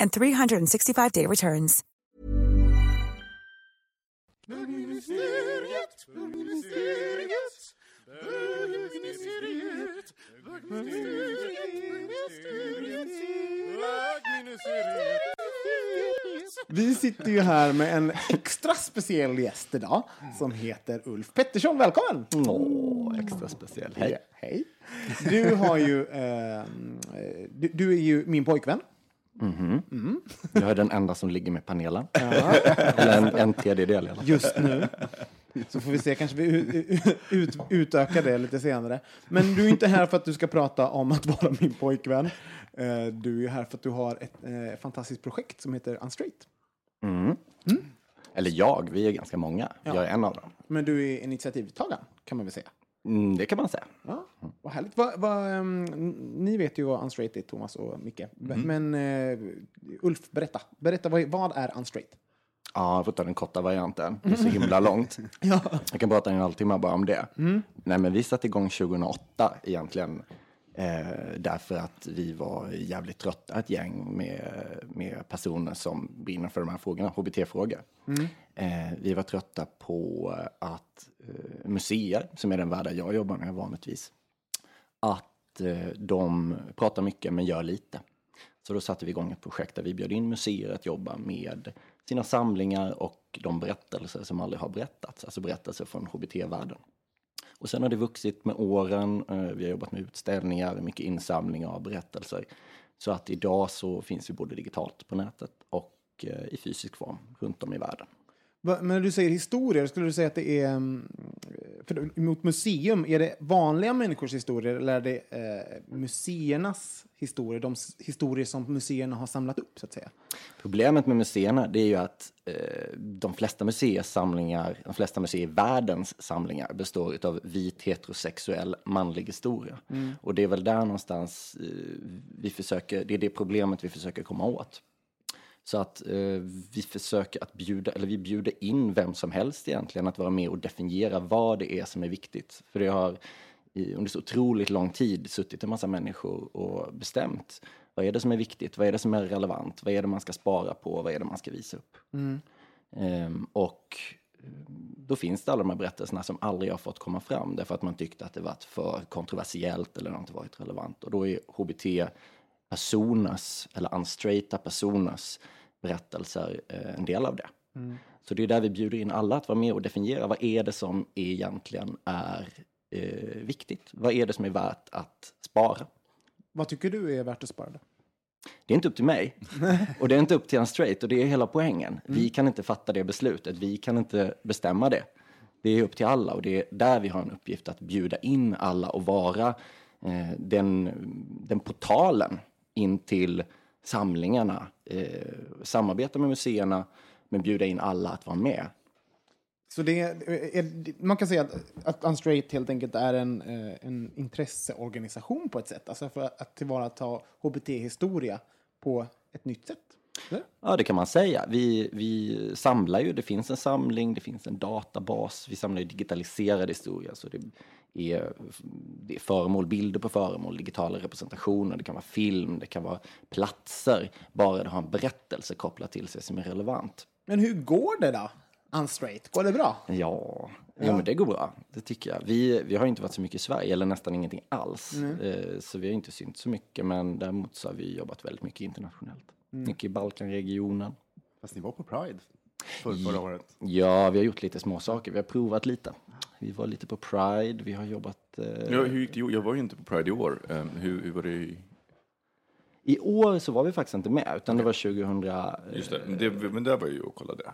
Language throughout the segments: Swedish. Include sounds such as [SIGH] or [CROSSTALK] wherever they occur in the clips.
and 365-day returns. Bögministeriet, bögministeriet, bögministeriet, bögministeriet, Vi sitter ju här med en extra speciell gäst idag som heter Ulf Pettersson. Välkommen! Åh, extra speciell. Hej. Hej. Du har ju, eh, du, du är ju min pojkvän. Jag är den enda som ligger med panelen. Eller en, en tredjedel i alla fall. just nu. Så får vi se, kanske vi ut, ut, utökar det lite senare. Men du är inte här för att du ska prata om att vara min pojkvän. Eh, Du är här för att du har ett eh, fantastiskt projekt som heter Unstraight. Eller jag, vi är ganska många. Jag är en av dem. Men du är initiativtagaren, kan man väl säga. Mm, det kan man säga. Ja, vad härligt. Vad, vad, ehm, ni vet ju vad Unstraight är, Thomas och Micke. Men eh, Ulf, berätta. Berätta, vad, vad är Unstraight? Ja, jag får ta den korta varianten. Det är så himla långt. [LAUGHS] Jag kan prata en halvtimme bara om det. Nej, men vi satte igång 2008 egentligen. Eh, därför att vi var jävligt trötta, ett gäng med, med personer som brinner för de här frågorna, HBT-frågor. Eh, vi var trötta på att eh, museer, som är den värld jag jobbar med vanligtvis, att eh, de pratar mycket men gör lite. Så då satte vi igång ett projekt där vi bjöd in museer att jobba med sina samlingar och de berättelser som aldrig har berättats, alltså berättelser från HBT-världen. Och sen har det vuxit med åren. Eh, vi har jobbat med utställningar, mycket insamling av berättelser. Så att idag så finns vi både digitalt på nätet och eh, i fysisk form runt om i världen. Men när du säger historier, skulle du säga att det är... mm, För mot museum, är det vanliga människors historier eller är det eh, museernas historier? De historier som museerna har samlat upp, så att säga? Problemet med museerna det är ju att eh, de flesta museers samlingar, de flesta museer i världens samlingar består av vit heterosexuell manlig historia. Och det är väl där någonstans eh, vi försöker, det är det problemet vi försöker komma åt. Så att eh, vi försöker att bjuda, eller vi bjuder in vem som helst egentligen att vara med och definiera vad det är som är viktigt. För det har i, under så otroligt lång tid suttit en massa människor och bestämt vad är det som är viktigt, vad är det som är relevant, vad är det man ska spara på, vad är det man ska visa upp. Ehm, och eh, då finns det alla de här berättelserna som aldrig har fått komma fram därför att man tyckte att det varit för kontroversiellt eller inte varit relevant. Och då är HBT-personers, eller unstraighta personers berättelser eh, en del av det. Så det är där vi bjuder in alla att vara med och definiera vad är det som egentligen är eh, viktigt? Vad är det som är värt att spara? Vad tycker du är värt att spara? Då? Det är inte upp till mig. [LAUGHS] Och det är inte upp till en straight. Och det är hela poängen. Vi kan inte fatta det beslutet. Vi kan inte bestämma det. Det är upp till alla och det är där vi har en uppgift att bjuda in alla och vara eh, den, den portalen in till samlingarna. Eh, samarbeta med museerna men bjuda in alla att vara med. Så det är, är, man kan säga att, att Unstraight helt enkelt är en, eh, en intresseorganisation på ett sätt. Alltså för att tillvarata HBT-historia på ett nytt sätt. Eller? Ja, det kan man säga. Vi, vi samlar ju, det finns en samling, det finns en databas, vi samlar ju digitaliserad historia. Så det är, det är föremål, bilder på föremål, digitala representationer, det kan vara film, det kan vara platser. Bara det har en berättelse kopplat till sig som är relevant. Men hur går det då? Unstraight, går det bra? Ja, ja. men det går bra. Det tycker jag. Vi, vi har inte varit så mycket i Sverige, eller nästan ingenting alls. Eh, Så vi har inte synts så mycket, men däremot så har vi jobbat väldigt mycket internationellt. Mycket i Balkanregionen. Fast ni var på Pride för, förra året. Ja, vi har gjort lite små saker. Vi har provat lite. Vi var lite på Pride, vi har jobbat... Eh, Ja, hur gick det? Jag var ju inte på Pride i år. Ehm, hur, hur var det? i- I år så var vi faktiskt inte med, utan det var 2000... eh, Just det, men, det, men där var jag ju och kollade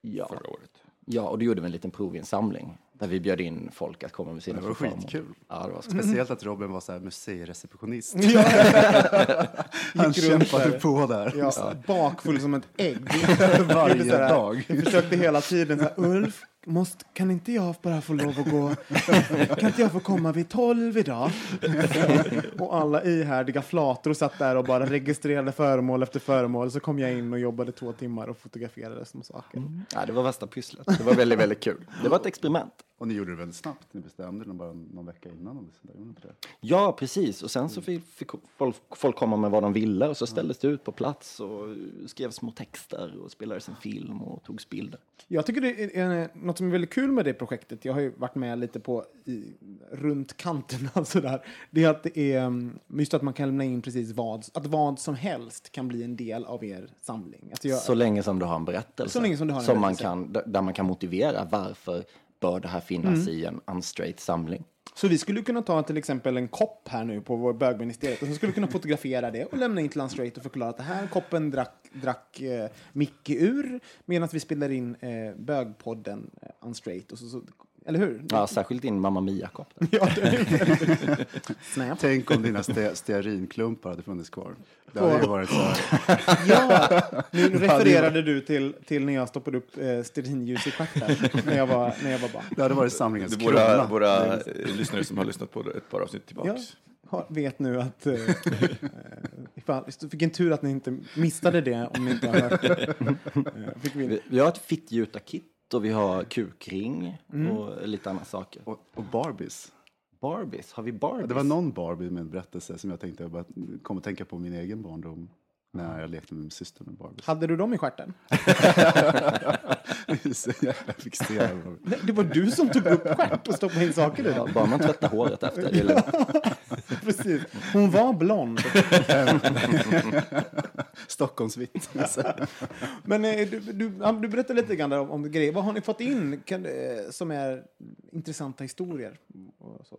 Ja, förra året. ja, och då gjorde vi en liten provinsamling där vi bjöd in folk att komma med sina Det var förslag. skitkul. Ja, det var. Speciellt att Robin var så här museireceptionist. [LAUGHS] Gick Han kämpade där. på där. Ja, bakfull som ett ägg. [LAUGHS] Varje dag. Jag försökte hela tiden så här, Ulf, måste, kan inte jag bara få lov att gå? [LAUGHS] Kan inte jag få komma vid tolv idag? [LAUGHS] och alla ihärdiga flator satt där och bara registrerade föremål efter föremål. Så kom jag in och jobbade två timmar och fotograferade små saker. Ja, det var värsta pysslet. Det var väldigt, väldigt kul. Det var ett experiment. Och ni gjorde det väldigt snabbt. Ni bestämde det bara någon vecka innan. Och så där. Gjorde ni inte det? Ja, precis. Och sen så fick, fick folk, folk komma med vad de ville och så ställdes det ut på plats och skrev små texter och spelades en film och togs bilder. Jag tycker det är något som är väldigt kul med det projektet. Jag har ju varit med lite på i, runt kanterna sådär. Det är att det är mm, just att man kan lämna in precis vad, att vad som helst kan bli en del av er samling. Jag, Så länge som du har en berättelse. Så länge som du har en som man berättelse. kan, där- där man kan motivera varför bör det här finnas i en unstraight samling. Så vi skulle kunna ta till exempel en kopp här nu på vår bögministeriet och så skulle vi kunna fotografera det och lämna in till Unstraight och förklara att den här koppen drack, drack eh, Micke ur medan vi spelar in eh, bögpodden eh, Unstraight. Och så, så, eller hur? Ja, särskilt din Mamma Mia-kopp. [LAUGHS] Ja. Tänk om dina ste stearinklumpar hade funnits kvar. Det hade ju varit så här. [LAUGHS] Ja, nu [LAUGHS] refererade du till, till när jag stoppade upp eh, stearinljus i stjärten när jag var, när jag var barn. Det hade varit samlingens Det våra, våra lyssnare som har lyssnat på ett par avsnitt Jag tillbaks. har, vet nu att... Eh, eh, ifall, vilken tur att ni inte missade det om ni inte har hört det. Eh, fick vi, Vi, vi har ett och vi har kukring Mm. och lite andra saker. Och, och Barbies. Barbies, har vi Barbies? Det var någon Barbie med en berättelse som jag tänkte, jag bara kom att tänka på min egen barndom. När jag lekte med min syster med Barbies. hade du dem i stjärten? [LAUGHS] så jävla fixerad. Nej, det var du som tog upp stjärt och stoppade in saker i dem. Bara man tvättar håret efter. Det är lugnt. Precis. Hon var blond. [LAUGHS] Stockholmsvitt. Men eh, du, du, du berättade lite grann om, om grejer. Vad har ni fått in kan, eh, som är intressanta historier? Och så?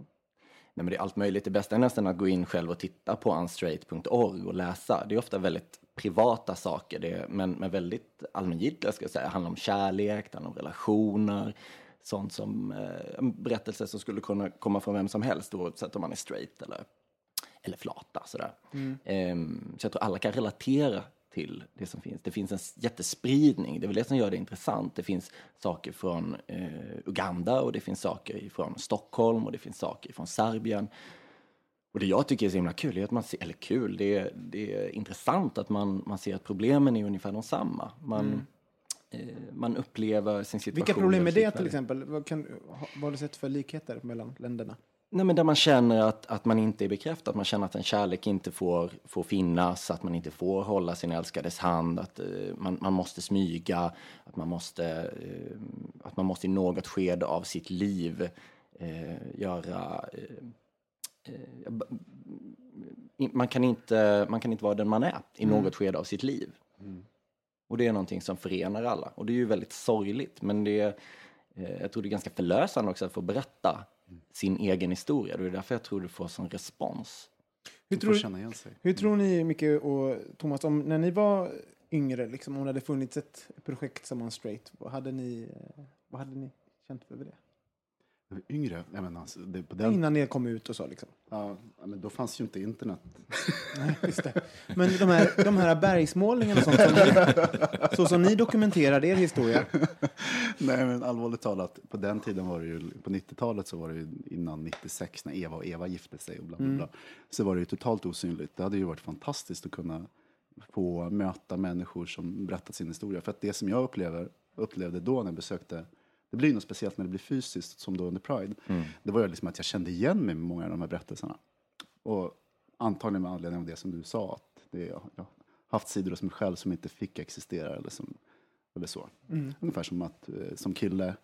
Nej, men det är allt möjligt. Det bästa är nästan att gå in själv och titta på unstraight.org och läsa. Det är ofta väldigt privata saker, det är, men, men väldigt allmängiltiga. Ska jag säga. Det handlar om kärlek, det handlar om relationer, sånt som eh, en berättelse som skulle kunna komma från vem som helst oavsett om man är straight eller, eller flata. Sådär. Ehm, så jag tror alla kan relatera till det som finns. Det finns en jättespridning, det är väl det som gör det intressant. Det finns saker från eh, Uganda och det finns saker från Stockholm och det finns saker från Serbien. Och det jag tycker är så himla kul är att man ser, eller kul, det är, det är intressant att man, man ser att problemen är ungefär de samma. Man, eh, man upplever sin situation. Vilka problem är det till exempel? Vad, kan, vad har du sett för likheter mellan länderna? Nej, men där man känner att, att man inte är bekräftad, att man känner att en kärlek inte får, får finnas, att man inte får hålla sin älskades hand, att eh, man, man måste smyga, att man måste, eh, att man måste i något skede av sitt liv eh, göra... Eh, eh, man, kan inte, man kan inte vara den man är i något skede av sitt liv. Och det är någonting som förenar alla. Och det är ju väldigt sorgligt, men det är, eh, jag tror det är ganska förlösande också att få berätta sin egen historia. Det är därför jag tror du får sån respons. Hur tror, känna igen sig. hur tror ni, Micke och Thomas, om när ni var yngre, liksom, om det hade funnits ett projekt som On Straight, vad hade ni, eh, vad hade ni känt över det? Yngre, jag menar, alltså, det, på den, Innan ni kom ut och så liksom. ja, men då fanns ju inte internet. [LAUGHS] Nej, just det. Men de här, de här bergsmålningarna och sånt, som ni, [LAUGHS] så som ni dokumenterade er historia, [LAUGHS] Nej, men allvarligt talat, på den tiden var det ju, på 90-talet så var det ju innan 96 när Eva och Eva gifte sig och bla bla bla, så var det ju totalt osynligt. Det hade ju varit fantastiskt att kunna få möta människor som berättat sin historia. För att det som jag upplever, upplevde då när jag besökte, det blir något speciellt när det blir fysiskt, som då under Pride, det var ju liksom att jag kände igen mig med många av de här berättelserna. Och antagligen med anledning av det som du sa, att det, jag har haft sidor hos mig själv som inte fick existera eller som eller så. Ungefär som att eh, som kille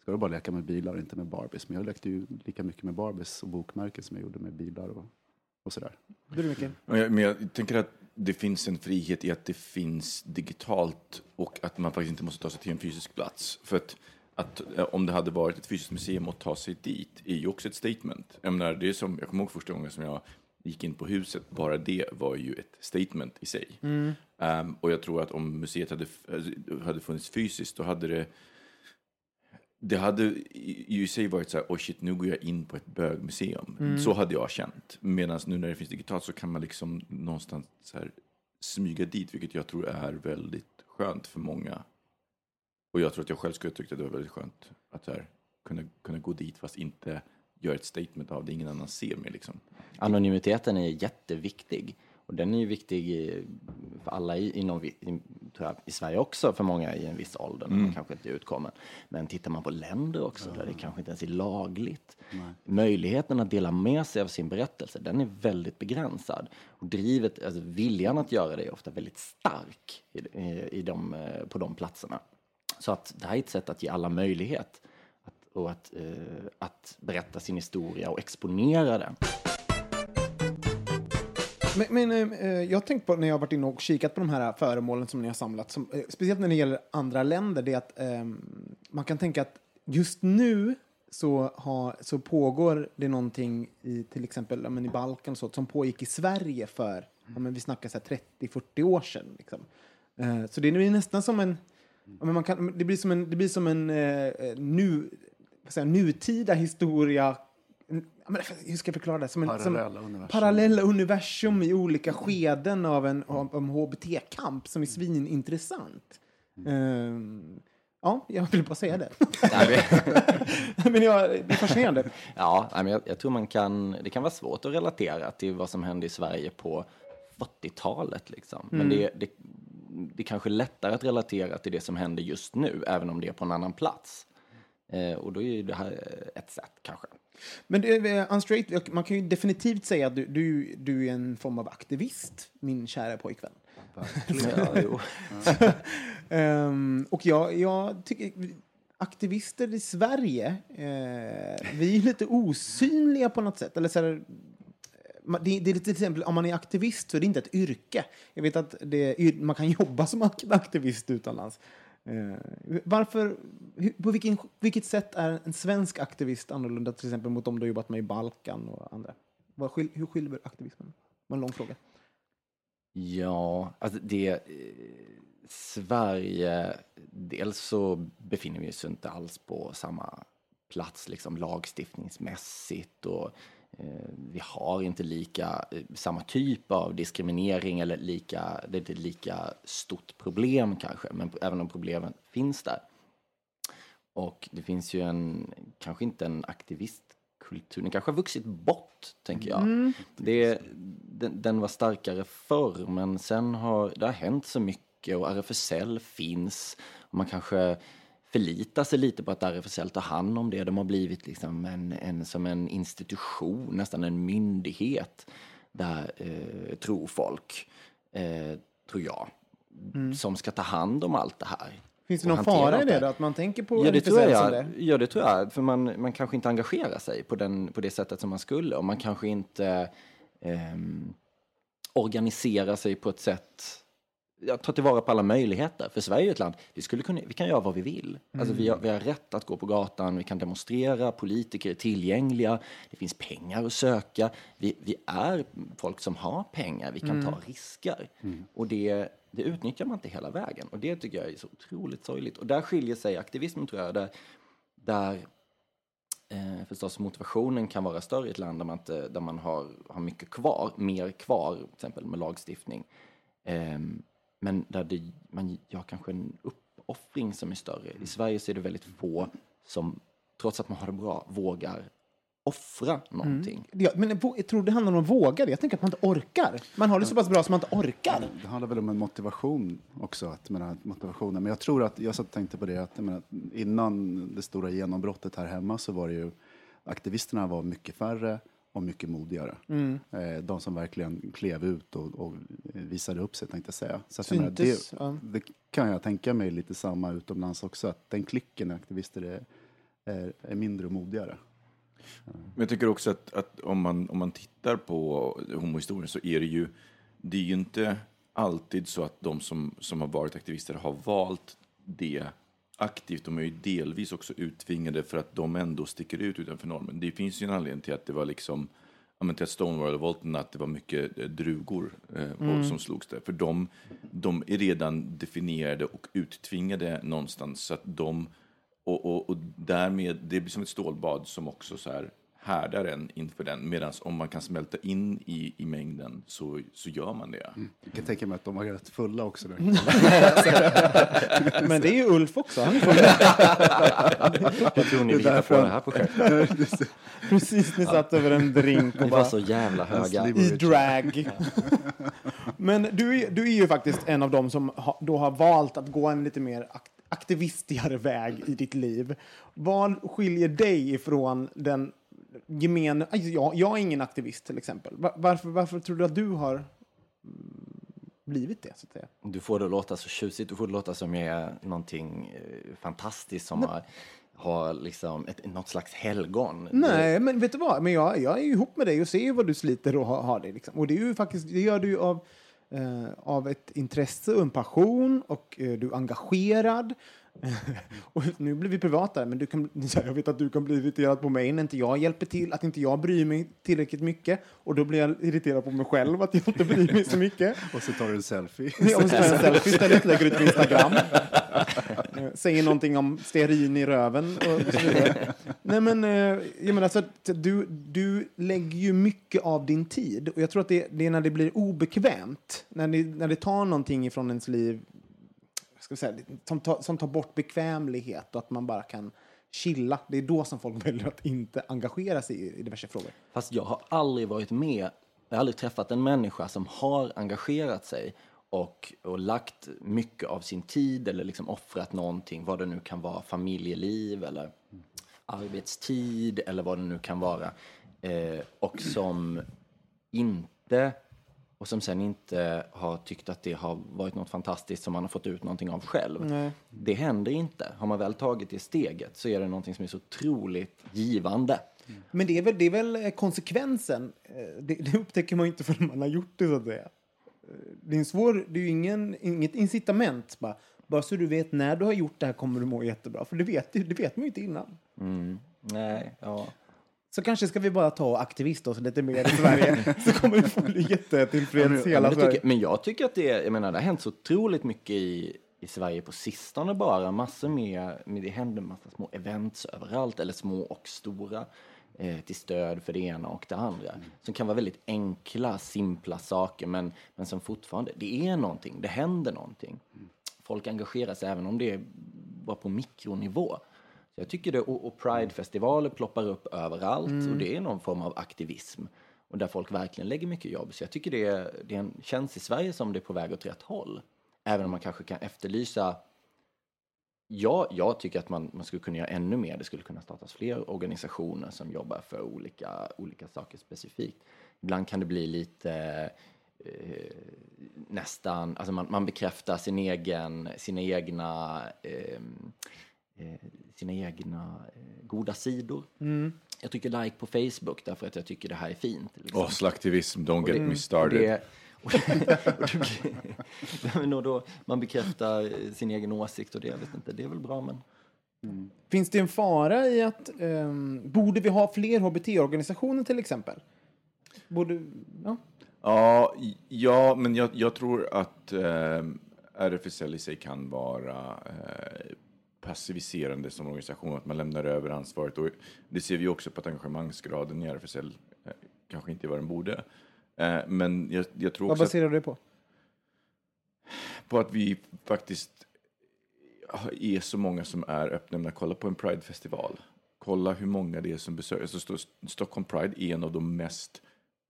ska du bara leka med bilar och inte med Barbies. Men jag lekte ju lika mycket med Barbies och bokmärken som jag gjorde med bilar och, och sådär. Micke? Men jag, men jag tänker att det finns en frihet i att det finns digitalt och att man faktiskt inte måste ta sig till en fysisk plats. För att, att eh, om det hade varit ett fysiskt museum och ta sig dit är ju också ett statement. Jag menar, det är som, jag kommer ihåg första gången som jag gick in på huset, bara det var ju ett statement i sig. Ehm, och jag tror att om museet hade, hade funnits fysiskt, då hade det det hade ju i sig varit så här, oh shit, nu går jag in på ett bögmuseum. Så hade jag känt. Medan nu när det finns digitalt så kan man liksom någonstans så här smyga dit, vilket jag tror är väldigt skönt för många. Och jag tror att jag själv skulle tycka att det var väldigt skönt att så här, kunna, kunna gå dit fast inte göra ett statement av det, ingen annan ser mig liksom. Anonymiteten är jätteviktig. Och den är ju viktig i- för alla i, inom, i, tror jag, i Sverige också, för många i en viss ålder, när man kanske inte är utkommen. Men tittar man på länder också, där det kanske inte ens är lagligt. Möjligheten att dela med sig av sin berättelse, den är väldigt begränsad. Och drivet, alltså viljan att göra det är ofta väldigt stark i, i, i de, eh, på de platserna. Så att det här är ett sätt att ge alla möjlighet att, och att, eh, att berätta sin historia och exponera den. Men, men eh, jag har tänkt på när jag har varit inne och kikat på de här föremålen som ni har samlat, som, eh, speciellt när det gäller andra länder, det är att eh, man kan tänka att just nu så, har, så pågår det någonting i till exempel ja, men i Balkan och sånt som pågick i Sverige för, ja, men vi snackar 30-40 år sedan. Liksom. Eh, så det är nästan som en, men man kan, det blir som en, det blir som en eh, nu, vad säger, jag, nutida historia en- men hur ska jag förklara det? Som en, Parallella som, universum. Parallella universum i olika skeden av en om, om HBT-kamp som är svinintressant. Ehm, ja, jag ville bara säga det. [LAUGHS] [LAUGHS] men jag, det är fascinerande. Ja, nej, men jag, jag tror man kan, det kan vara svårt att relatera till vad som hände i Sverige på 40-talet. Liksom. Men det, det, det är kanske lättare att relatera till det som händer just nu, även om det är på en annan plats. Eh, och då är det här ett sätt kanske. Men eh, Unstraight, man kan ju definitivt säga att du, du, du är en form av aktivist, min kära pojkvän. [LAUGHS] Ja. [LAUGHS] Ehm, och jag, jag tycker aktivister i Sverige, eh, vi är lite osynliga på något sätt. Eller så här, eh, det, det är till exempel, om man är aktivist så är det inte ett yrke. Jag vet att det, man kan [LAUGHS] jobba som aktivist utomlands. Eh, varför, på vilken, vilket sätt är en svensk aktivist annorlunda till exempel mot de du har jobbat med i Balkan och andra? Var, skil, hur skiljer aktivismen? Det var en lång fråga. Ja, alltså det... Eh, Sverige, dels så befinner vi oss inte alls på samma plats liksom lagstiftningsmässigt och vi har inte lika, eh, samma typ av diskriminering eller lika, det är inte lika stort problem kanske, men även om problemen finns där. Och det finns ju en, kanske inte en aktivistkultur, den kanske har vuxit bort, tänker jag. Det, den, den var starkare förr, men sen har det har hänt så mycket och RFSL finns. Och man kanske förlitar sig lite på att RFSL tar hand om det. De har blivit liksom en, en, som en institution, nästan en myndighet, där eh, tror folk, eh, tror jag, som ska ta hand om allt det här. Finns det någon fara i det då? Att man tänker på Ja, det tror som jag. det? Ja, det tror jag. För man, man kanske inte engagerar sig på, den, på det sättet som man skulle. Och man kanske inte ehm, organiserar sig på ett sätt ja, ta tillvara på alla möjligheter. För Sverige är ett land, vi, skulle kunna, vi kan göra vad vi vill. Alltså, vi, har, vi har rätt att gå på gatan, vi kan demonstrera, politiker är tillgängliga, det finns pengar att söka. Vi, vi är folk som har pengar, vi kan ta risker. Och det, det utnyttjar man inte hela vägen. Och det tycker jag är så otroligt sorgligt. Och där skiljer sig aktivismen tror jag, där, där eh, förstås motivationen kan vara större i ett land där man, inte, där man har, har mycket kvar, mer kvar, till exempel med lagstiftning. Ehm, men där det, man gör kanske en uppoffring som är större. I Sverige så är det väldigt få som, trots att man har det bra, vågar offra någonting. Ja, men jag tror det handlar om att våga det. Jag tänker att man inte orkar. Man har det så pass bra som man inte orkar. Det handlar väl om en motivation också, att, menar, motivationen. Men jag tror att, jag satt och tänkte på det, att menar, innan det stora genombrottet här hemma så var det ju, aktivisterna var mycket färre och mycket modigare. Eh, de som verkligen klev ut och, och visade upp sig, tänkte jag säga. Så att jag menar, Syntes, det, ja. det kan jag tänka mig lite samma utomlands också, att den klicken aktivister är, är, är mindre och modigare. Men jag tycker också att, att om, man, om man tittar på homohistorien så är det ju det är ju inte alltid så att de som, som har varit aktivister har valt det aktivt. De är ju delvis också uttvingade för att de ändå sticker ut utanför normen. Det finns ju en anledning till att det var liksom ja, men till att Stonewall-revolten, att det var mycket eh, drugor eh, och, som slogs där. För de, de är redan definierade och uttvingade någonstans. Så att de, och, och, och därmed, det blir som ett stålbad som också så här härdar en inför den. Medan om man kan smälta in i, i mängden så, så gör man det. Jag kan tänka mig att de var rätt fulla också. [LAUGHS] Men det är ju Ulf också. Han är full. Vad tror ni vi hittar på det här projektet? [LAUGHS] Precis, ni satt över en drink och bara så jävla höga. i drag. [LAUGHS] Men du, är- du är ju faktiskt en av dem som ha, då har valt att gå en lite mer ak aktivistigare väg i ditt liv. Vad skiljer dig ifrån den gemene... Jag, jag är ingen aktivist till exempel. Va- Varför, varför tror du att du har mm, blivit det? Så att säga? Du får det låta så tjusigt, du får det låta som jag är någonting eh, fantastiskt som har, har liksom ett, något slags helgon. Nej, men vet du vad? Men jag, jag är ju ihop med dig och ser ju vad du sliter och har, har det. Liksom. Och det är ju faktiskt, det gör du ju av, eh, av ett intresse och en passion och eh, du är engagerad. [LAUGHS] och nu blir vi privata, men du kan, [LAUGHS] jag vet att du kan bli irriterad på mig när inte jag hjälper till, att inte jag bryr mig tillräckligt mycket. Och då blir jag irriterad på mig själv att jag inte bryr mig så mycket. [LAUGHS] Och så tar du en selfie. Jag måste ta en selfie istället, lägger ut på Instagram. Eh, Säger någonting om stearin i röven och så vidare. Nej men, eh, jag menar så du, du lägger ju mycket av din tid och jag tror att det, det är när det blir obekvämt, när det, när det tar någonting ifrån ens liv ska säga, som, tar, som tar bort bekvämlighet och att man bara kan chilla. Det är då som folk [LAUGHS] väljer att inte engagera sig i, i diverse frågor. Fast jag har aldrig varit med, jag har aldrig träffat en människa som har engagerat sig och, och lagt mycket av sin tid eller liksom offrat någonting, vad det nu kan vara, familjeliv eller arbetstid eller vad det nu kan vara. Eh, och som inte och som sen inte har tyckt att det har varit något fantastiskt som man har fått ut någonting av själv. Det händer inte. Har man väl tagit det steget så är det någonting som är så otroligt givande. Men det är väl, det är väl eh, konsekvensen. Eh, Det, det upptäcker man ju inte [LAUGHS] förrän man har gjort det, så att säga. Eh, Det är, svår, det är ju ingen, inget incitament. Bara, bara så du vet, när du har gjort det här kommer du må jättebra. För det vet, det vet man ju inte innan. Nej, ja. Så kanske ska vi bara ta aktivist oss lite mer i Sverige. [LAUGHS] så kommer vi få bli jättetillfreds hela men, Sverige. men jag tycker att det, jag menar, det har hänt så otroligt mycket i, i Sverige på sistone bara. Massor med, med det händer massa små events överallt, eller små och stora, eh, till stöd för det ena och det andra. Som kan vara väldigt enkla, simpla saker, men, men som fortfarande, det är någonting, det händer någonting. Folk engagerar sig även om det är bara på mikronivå. Jag tycker det, och, och Pride-festivaler ploppar upp överallt och det är någon form av aktivism. Och där folk verkligen lägger mycket jobb. Så jag tycker det, det en, känns i Sverige som det är på väg åt rätt håll. Även om man kanske kan efterlysa Ja, jag tycker att man, man skulle kunna göra ännu mer. Det skulle kunna startas fler organisationer som jobbar för olika, olika saker specifikt. Ibland kan det bli lite eh, nästan, alltså man, man bekräftar sin egen, sina egna, eh, sina egna eh, goda sidor. Jag tycker like på Facebook därför att jag tycker det här är fint. Liksom. Åh, slaktivism, don't get me Och started. det, och, och det [LAUGHS] och [LAUGHS] då, man bekräftar eh, sin egen åsikt och det, jag vet inte, det är väl bra men Finns det en fara i att... ehm, borde vi ha fler HBT-organisationer till exempel? Borde... Ja. Ja, ja men jag, jag tror att eh, RFSL i sig kan vara eh, passiviserande som organisation, att man lämnar över ansvaret. Och det ser vi också på att engagemangsgraden i RFSL eh, kanske inte är vad den borde. Eh, men jag, jag tror Vad baserar du det på? på att vi faktiskt är så många som är öppna. Men kolla på en Pride-festival. Kolla hur många det är som besöker. Alltså, Sto- Stockholm Pride är en av de mest,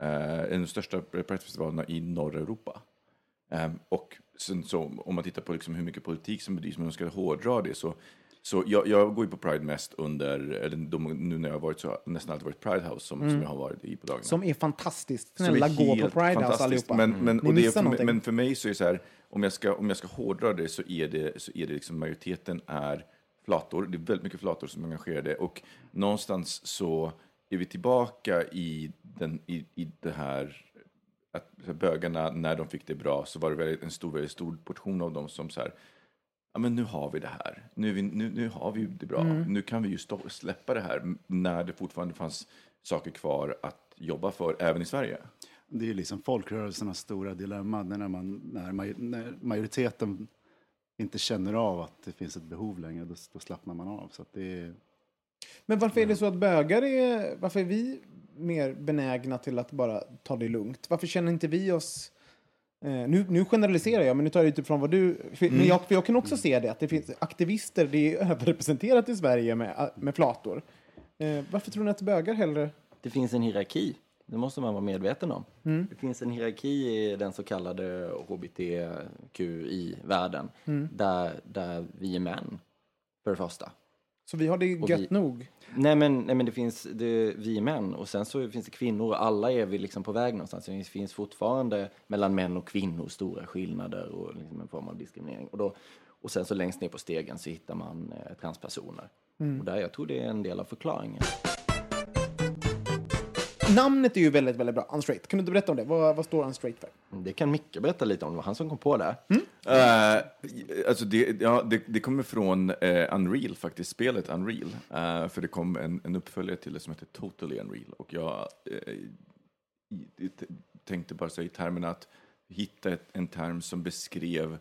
eh, en av de största Pride-festivalerna i norra Europa. Ehm, och sen så, om man tittar på liksom hur mycket politik som bedrivs, men om man ska hårdra det så, så jag, jag går ju på Pride mest under, eller de, nu när jag har varit så nästan alltid varit Pride House som, som jag har varit i på dagarna. Som är fantastiskt. Snälla, gå på Pride House fantastiskt. allihopa. Men, men, Ni och det för mig, men för mig så är det så här, om jag ska, om jag ska hårdra det så är det, så är det liksom majoriteten är flator. Det är väldigt mycket flator som är engagerade och någonstans så är vi tillbaka i, den, i, i det här att bögarna, när de fick det bra, så var det väldigt, en stor, väldigt stor portion av dem som så här, ja men nu har vi det här, nu, vi, nu, nu har vi det bra, nu kan vi ju stå, släppa det här, när det fortfarande fanns saker kvar att jobba för, även i Sverige. Det är ju liksom folkrörelsernas stora dilemma när, man, när, maj, när majoriteten inte känner av att det finns ett behov längre, då, då slappnar man av. Så att det är, Men varför är det så att bögar är... Varför är vi mer benägna till att bara ta det lugnt? Varför känner inte vi oss... Eh, nu, nu generaliserar jag, men nu tar jag utifrån vad du... För, men jag, för jag kan också se det, att det finns aktivister, det är [LAUGHS] överrepresenterat i Sverige med, med flator. Eh, varför tror ni att bögar hellre... Det finns en hierarki. Det måste man vara medveten om. Det finns en hierarki i den så kallade hbtqi-världen. Där, där vi är män, för det första. Så vi har det gött vi- nog. Nej men, nej, men det finns det, vi män och sen så finns det kvinnor och alla är vi liksom på väg någonstans. Det finns fortfarande mellan män och kvinnor stora skillnader och liksom en form av diskriminering. Och, då, och sen så längst ner på stegen så hittar man eh, transpersoner. Och där jag tror det är en del av förklaringen. Namnet är ju väldigt, väldigt bra, Unstraight. Kan du inte berätta om det? Vad, vad står Unstraight för? Det kan Micke berätta lite om, det var han som kom på det. Eh, alltså det, ja, det, det kommer från eh, Unreal, faktiskt, spelet Unreal. Eh, för det kom en, en uppföljare till det som heter Totally Unreal. Och jag i, tänkte bara så i termen att hitta ett, en term som beskrev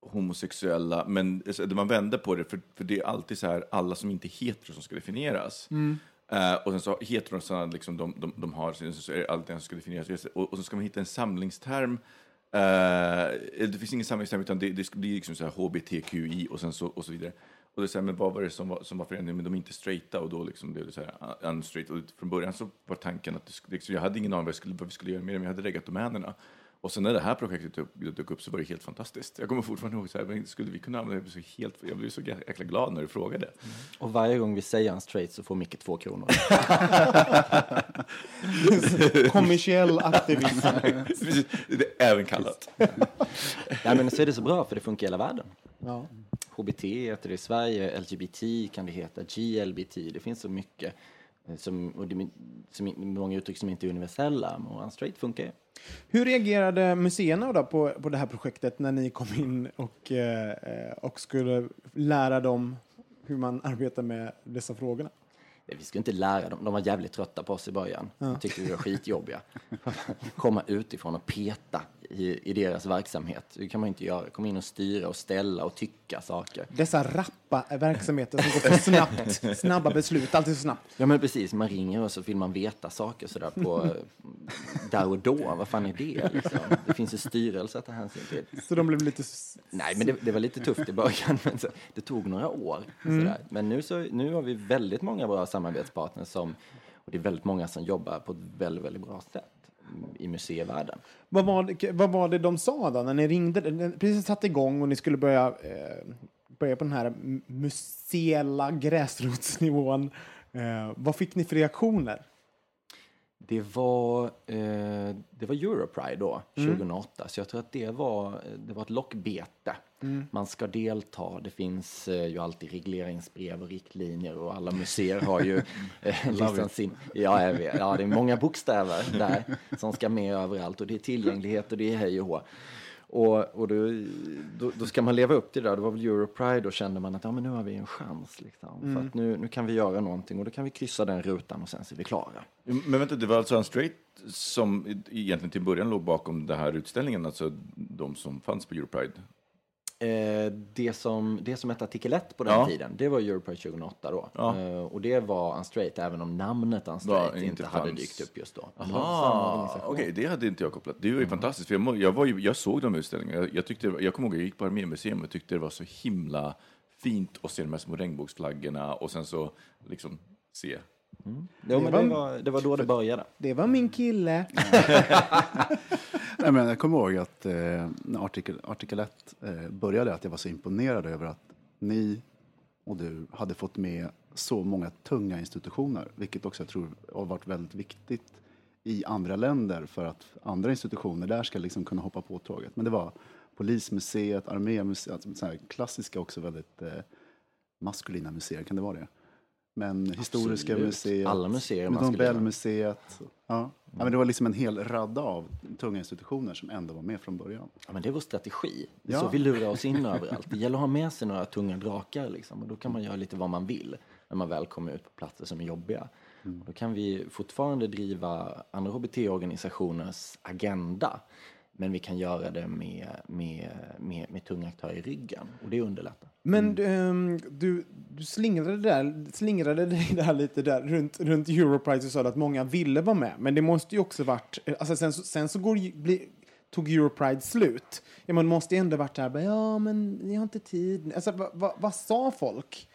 homosexuella, men man vände på det, för, för det är alltid så här, alla som inte är hetero som ska definieras. Uh, och sen så heterosarna, liksom, de, de, de har, sin- så är det alltid en som ska definieras. Och, och så ska man hitta en samlingsterm. Uh, det finns ingen samlingsterm, utan det, det ska liksom så här HBTQI och, sen så, och så vidare. Och det är så här, men vad var det som var, som var förändringen? Men de är inte straighta och då liksom blev det så här unstraight. Och från början så var tanken att det liksom, jag hade ingen aning vad, skulle, vad vi skulle göra med det, men jag hade reggat domänerna. Och sen när det här projektet dök, dök upp så var det helt fantastiskt. Jag kommer fortfarande ihåg så här, men skulle vi kunna använda det? Jag blev så, helt, jag blev så jäkla glad när du frågade. Och varje gång vi säger en straight så får Micke två kronor. [LAUGHS] Kommersiell aktivism. [LAUGHS] Det är även kallat. Nej men så är det så bra för det funkar i hela världen. Ja. HBT heter det i Sverige, LGBT kan det heta, GLBT, det finns så mycket. Eh, som, och det, som, många uttryck som inte är universella, och straight funkar ju. Hur reagerade museerna då på, på det här projektet när ni kom in och, eh, eh och skulle lära dem hur man arbetar med dessa frågorna? Vi skulle inte lära dem, de var jävligt trötta på oss i början. De tyckte vi var skitjobbiga. [LAUGHS] Komma utifrån och peta i, i deras verksamhet. Det kan man inte göra. Komma in och styra och ställa och tycka saker. Dessa rappa verksamheter som går för snabbt, snabba beslut, alltid så snabbt. Ja men precis, man ringer och så vill man veta saker sådär på [LAUGHS] där och då. Vad fan är det liksom? Det finns ju styrelse att ta hänsyn till. Så de blev lite... Nej, men det, det var lite tufft i början. [LAUGHS] Men så, det tog några år. Sådär. Men nu, så, nu har vi väldigt många bra samarbetspartners som, och det är väldigt många som jobbar på ett väldigt, väldigt bra sätt i museivärlden. Vad var, det, vad var det de sa då när ni ringde? Ni precis satte igång och ni skulle börja, eh, börja på den här museella gräsrotsnivån. Eh, vad fick ni för reaktioner? Det var, eh, det var Europride då, 2008, så jag tror att det var, det var ett lockbete. Man ska delta, det finns eh, ju alltid regleringsbrev och riktlinjer och alla museer har ju [LAUGHS] eh, liksom sin... Ja, vet, ja, det är många bokstäver där som ska med överallt och det är tillgänglighet och det är hej och hå. Och, och då, då, då ska man leva upp till det där. Det var väl Europride, då kände man att ja, men nu har vi en chans. Liksom. För att nu, nu kan vi göra någonting och då kan vi kryssa den rutan och sen så är vi klara. Men vänta, det var alltså Unstraight som egentligen till början låg bakom den här utställningen, alltså de som fanns på Europride? Eh, det, som, det som hette artikel 1 på den Ja. tiden, det var Europride 2008 då. Ja. Eh, och det var Unstraight, även om namnet Unstraight inte, inte hade dykt upp just då. Ah, organisation. okej, det hade inte jag kopplat. Det var ju fantastiskt, för jag, jag, var ju, jag såg de utställningarna. Jag, jag, tyckte, jag kommer ihåg, jag gick på Armémuseum och tyckte det var så himla fint att se de här små regnbågsflaggorna och sen så liksom se. Jo, men var- det, var, det var då det började. Det var min kille. [LAUGHS] Nej, men jag kommer ihåg att eh, när artikel, artikel 1 eh, började, att jag var så imponerad över att ni och du hade fått med så många tunga institutioner, vilket också jag tror har varit väldigt viktigt i andra länder för att andra institutioner där ska liksom kunna hoppa på tåget. Men det var Polismuseet, Armémuseet, alltså klassiska också väldigt eh, maskulina museer, kan det vara det? Men Historiska Absolut. museet, Alla museer Nobelmuseet. Ja. Ja, men det var liksom en hel radda av tunga institutioner som ändå var med från början. Ja, men det är vår strategi. Ja. så vi lurar oss in överallt. Det gäller att ha med sig några tunga drakar liksom, och då kan man göra lite vad man vill när man väl kommer ut på platser som är jobbiga. Då kan vi fortfarande driva andra HBT-organisationers agenda men vi kan göra det med, med, med, med tunga aktörer i ryggen och det underlättar. Men ehm, du, du slingrade, där, slingrade dig [LAUGHS] där lite där runt, runt Europrize och sa att många ville vara med. Men det måste ju också varit... Alltså sen, så- sen så går, bli, tog Europride slut. Ja, man måste ju ändå varit där, ja men ni har inte tid. Alltså, vad, vad, vad sa folk?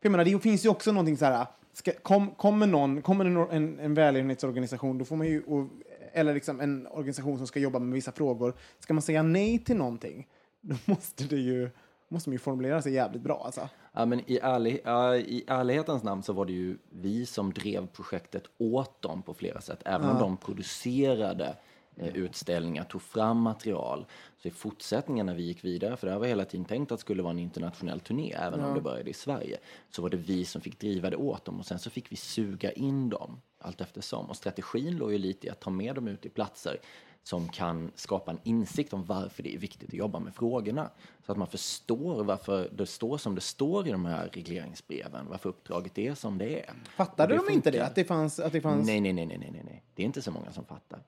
För jag menar, det finns ju också någonting så här, ska, kom, kommer någon, kommer nå- en, en välgörenhetsorganisation, då får man ju, och, eller liksom en organisation som ska jobba med vissa frågor, ska man säga nej till någonting, [LAUGHS] då måste det ju, måste man ju formulera sig jävligt bra alltså. Ja, men i, ärlig, ja, I ärlighetens namn så var det ju vi som drev projektet åt dem på flera sätt. Även om de producerade eh, utställningar, tog fram material. Så i fortsättningen när vi gick vidare, för det här var hela tiden tänkt att det skulle vara en internationell turné, även om det började i Sverige, så var det vi som fick driva det åt dem och sen så fick vi suga in dem allt eftersom. Och strategin låg ju lite i att ta med dem ut i platser som kan skapa en insikt om varför det är viktigt att jobba med frågorna. Så att man förstår varför det står som det står i de här regleringsbreven, varför uppdraget är som det är. Fattade Och de inte det? Att det fanns... Att det fanns Nej, nej, nej, nej, nej, nej. Det är inte så många som fattar.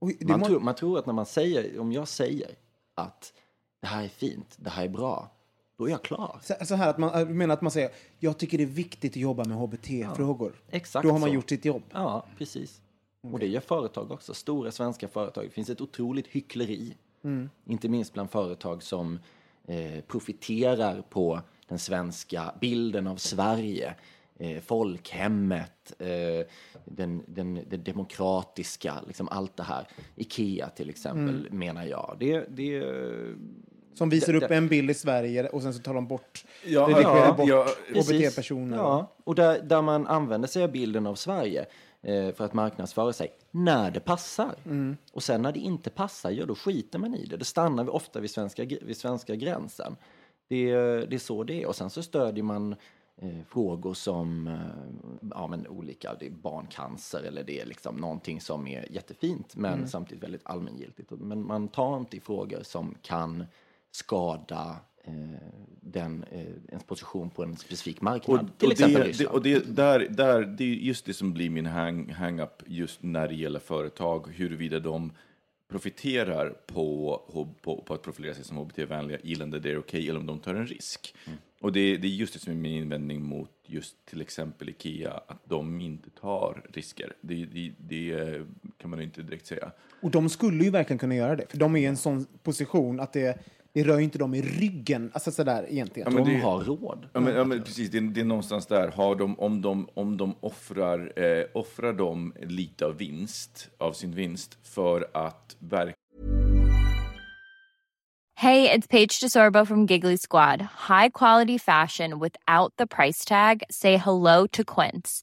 Oj, det Man, må- tror, man tror att när man säger, om jag säger att det här är fint, det här är bra, då är jag klar. så, så här att man menar att man säger, jag tycker det är viktigt att jobba med HBT-frågor. Exakt Då har man så. gjort sitt jobb. Ja, precis. Och det gör företag också, stora svenska företag. Det finns ett otroligt hyckleri, inte minst bland företag som eh, profiterar på den svenska bilden av Sverige, eh, folkhemmet, eh, den, den, det demokratiska, liksom allt det här. Ikea till exempel, menar jag. Det, det, Som visar Det- upp det- en bild i Sverige och sen så tar de bort, Ja, redigerar ja, bort ja. HBT-personer. Ja, och där, där man använder sig av bilden av Sverige för att marknadsföra sig när det passar. Och sen när det inte passar, ja då skiter man i det. Det stannar vi ofta vid svenska, vid svenska gränsen. Det, det är så det är. Och sen så stödjer man eh, frågor som eh, ja, men olika, det är barncancer eller det är liksom någonting som är jättefint men samtidigt väldigt allmängiltigt. Men man tar inte i frågor som kan skada eh, den, eh, ens position på en specifik marknad. Och, till och, exempel det, det, Ryssland. och det, där, där, det är just det som blir min hang, hang-up just när det gäller företag, huruvida de profiterar på, på, på att profilera sig som HBT-vänliga gillande det är okej eller om de tar en risk. Och det, det är just det som är min invändning mot just till exempel Ikea, att de inte tar risker. Det, det, det kan man ju inte direkt säga. Och de skulle ju verkligen kunna göra det, för de är i en sån position att det, det rör ju inte dem i ryggen, alltså sådär egentligen. Ja, men de det- har råd. Ja, men, ja, men precis, det är, det är någonstans där. Har de, om de, om de offrar, eh, offrar de lite av vinst, av sin vinst för att verka Hey, it's Paige DeSorbo from Giggly Squad. High quality fashion without the price tag. Say hello to Quince.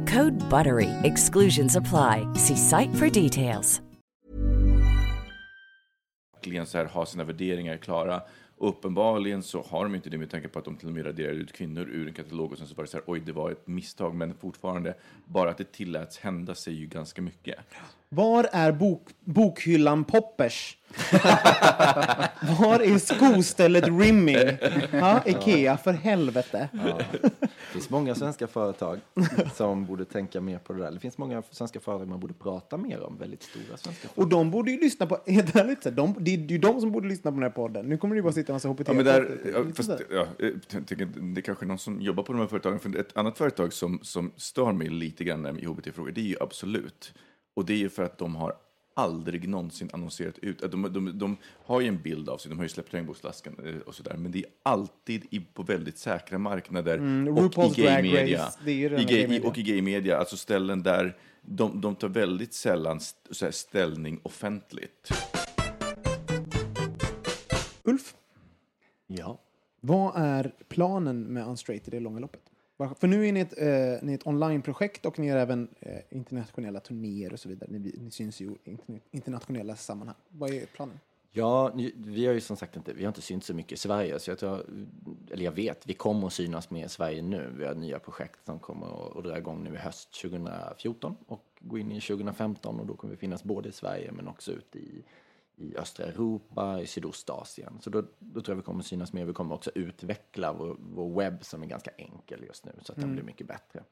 Code BUTTERY. Exclusions apply. See site for details. verkligen så här, ha sina värderingar klara. Och uppenbarligen så har de inte det med tanke på att de till och med raderade ut kvinnor ur en katalog och sen så var det så här, oj, det var ett misstag, men fortfarande, bara att det tilläts hända sig ju ganska mycket. Var är bok, bokhyllan Poppers? [LAUGHS] Var är skostället Rimming? Ja, Ikea, för helvete. Det finns många svenska företag som borde tänka mer på det där. Det finns många svenska företag man borde prata mer om. Väldigt stora svenska företag. Och de borde ju lyssna på, [LAUGHS] helt ärligt, de, det är ju de som borde lyssna på den här podden. Nu kommer det ju bara sitta en massa HBT. Ja, men där, ja, fast, ja, jag tänker, det är kanske någon som jobbar på de här företagen. För ett annat företag som, som stör mig lite grann med HBT-frågor, det är ju Absolut. Och det är ju för att de har aldrig någonsin annonserat ut. att De, de, de har ju en bild av sig, de har ju släppt regnbågslaskan eh, och sådär, men det är alltid i, på väldigt säkra marknader Mm, och i gay-media. Gay, och i gay-media, alltså ställen där de, de tar väldigt sällan st- så här, ställning offentligt. Ulf, Ja. vad är planen med Unstraight i det långa loppet? För nu är ni ett, eh, ni är ett online-projekt och ni har även eh, internationella turnéer och så vidare. Ni, ni syns i internationella sammanhang. Vad är planen? Ja, vi har ju som sagt inte, vi har inte synts så mycket i Sverige, så jag tror, eller jag vet, vi kommer att synas mer i Sverige nu. Vi har nya projekt som kommer att, att dra igång nu i höst 2014 och gå in i 2015 och då kommer vi finnas både i Sverige men också ute i, i östra Europa, i Sydostasien. Så då, då tror jag vi kommer synas mer. Vi kommer också utveckla vår, vår webb som är ganska enkel just nu så att den blir mycket bättre.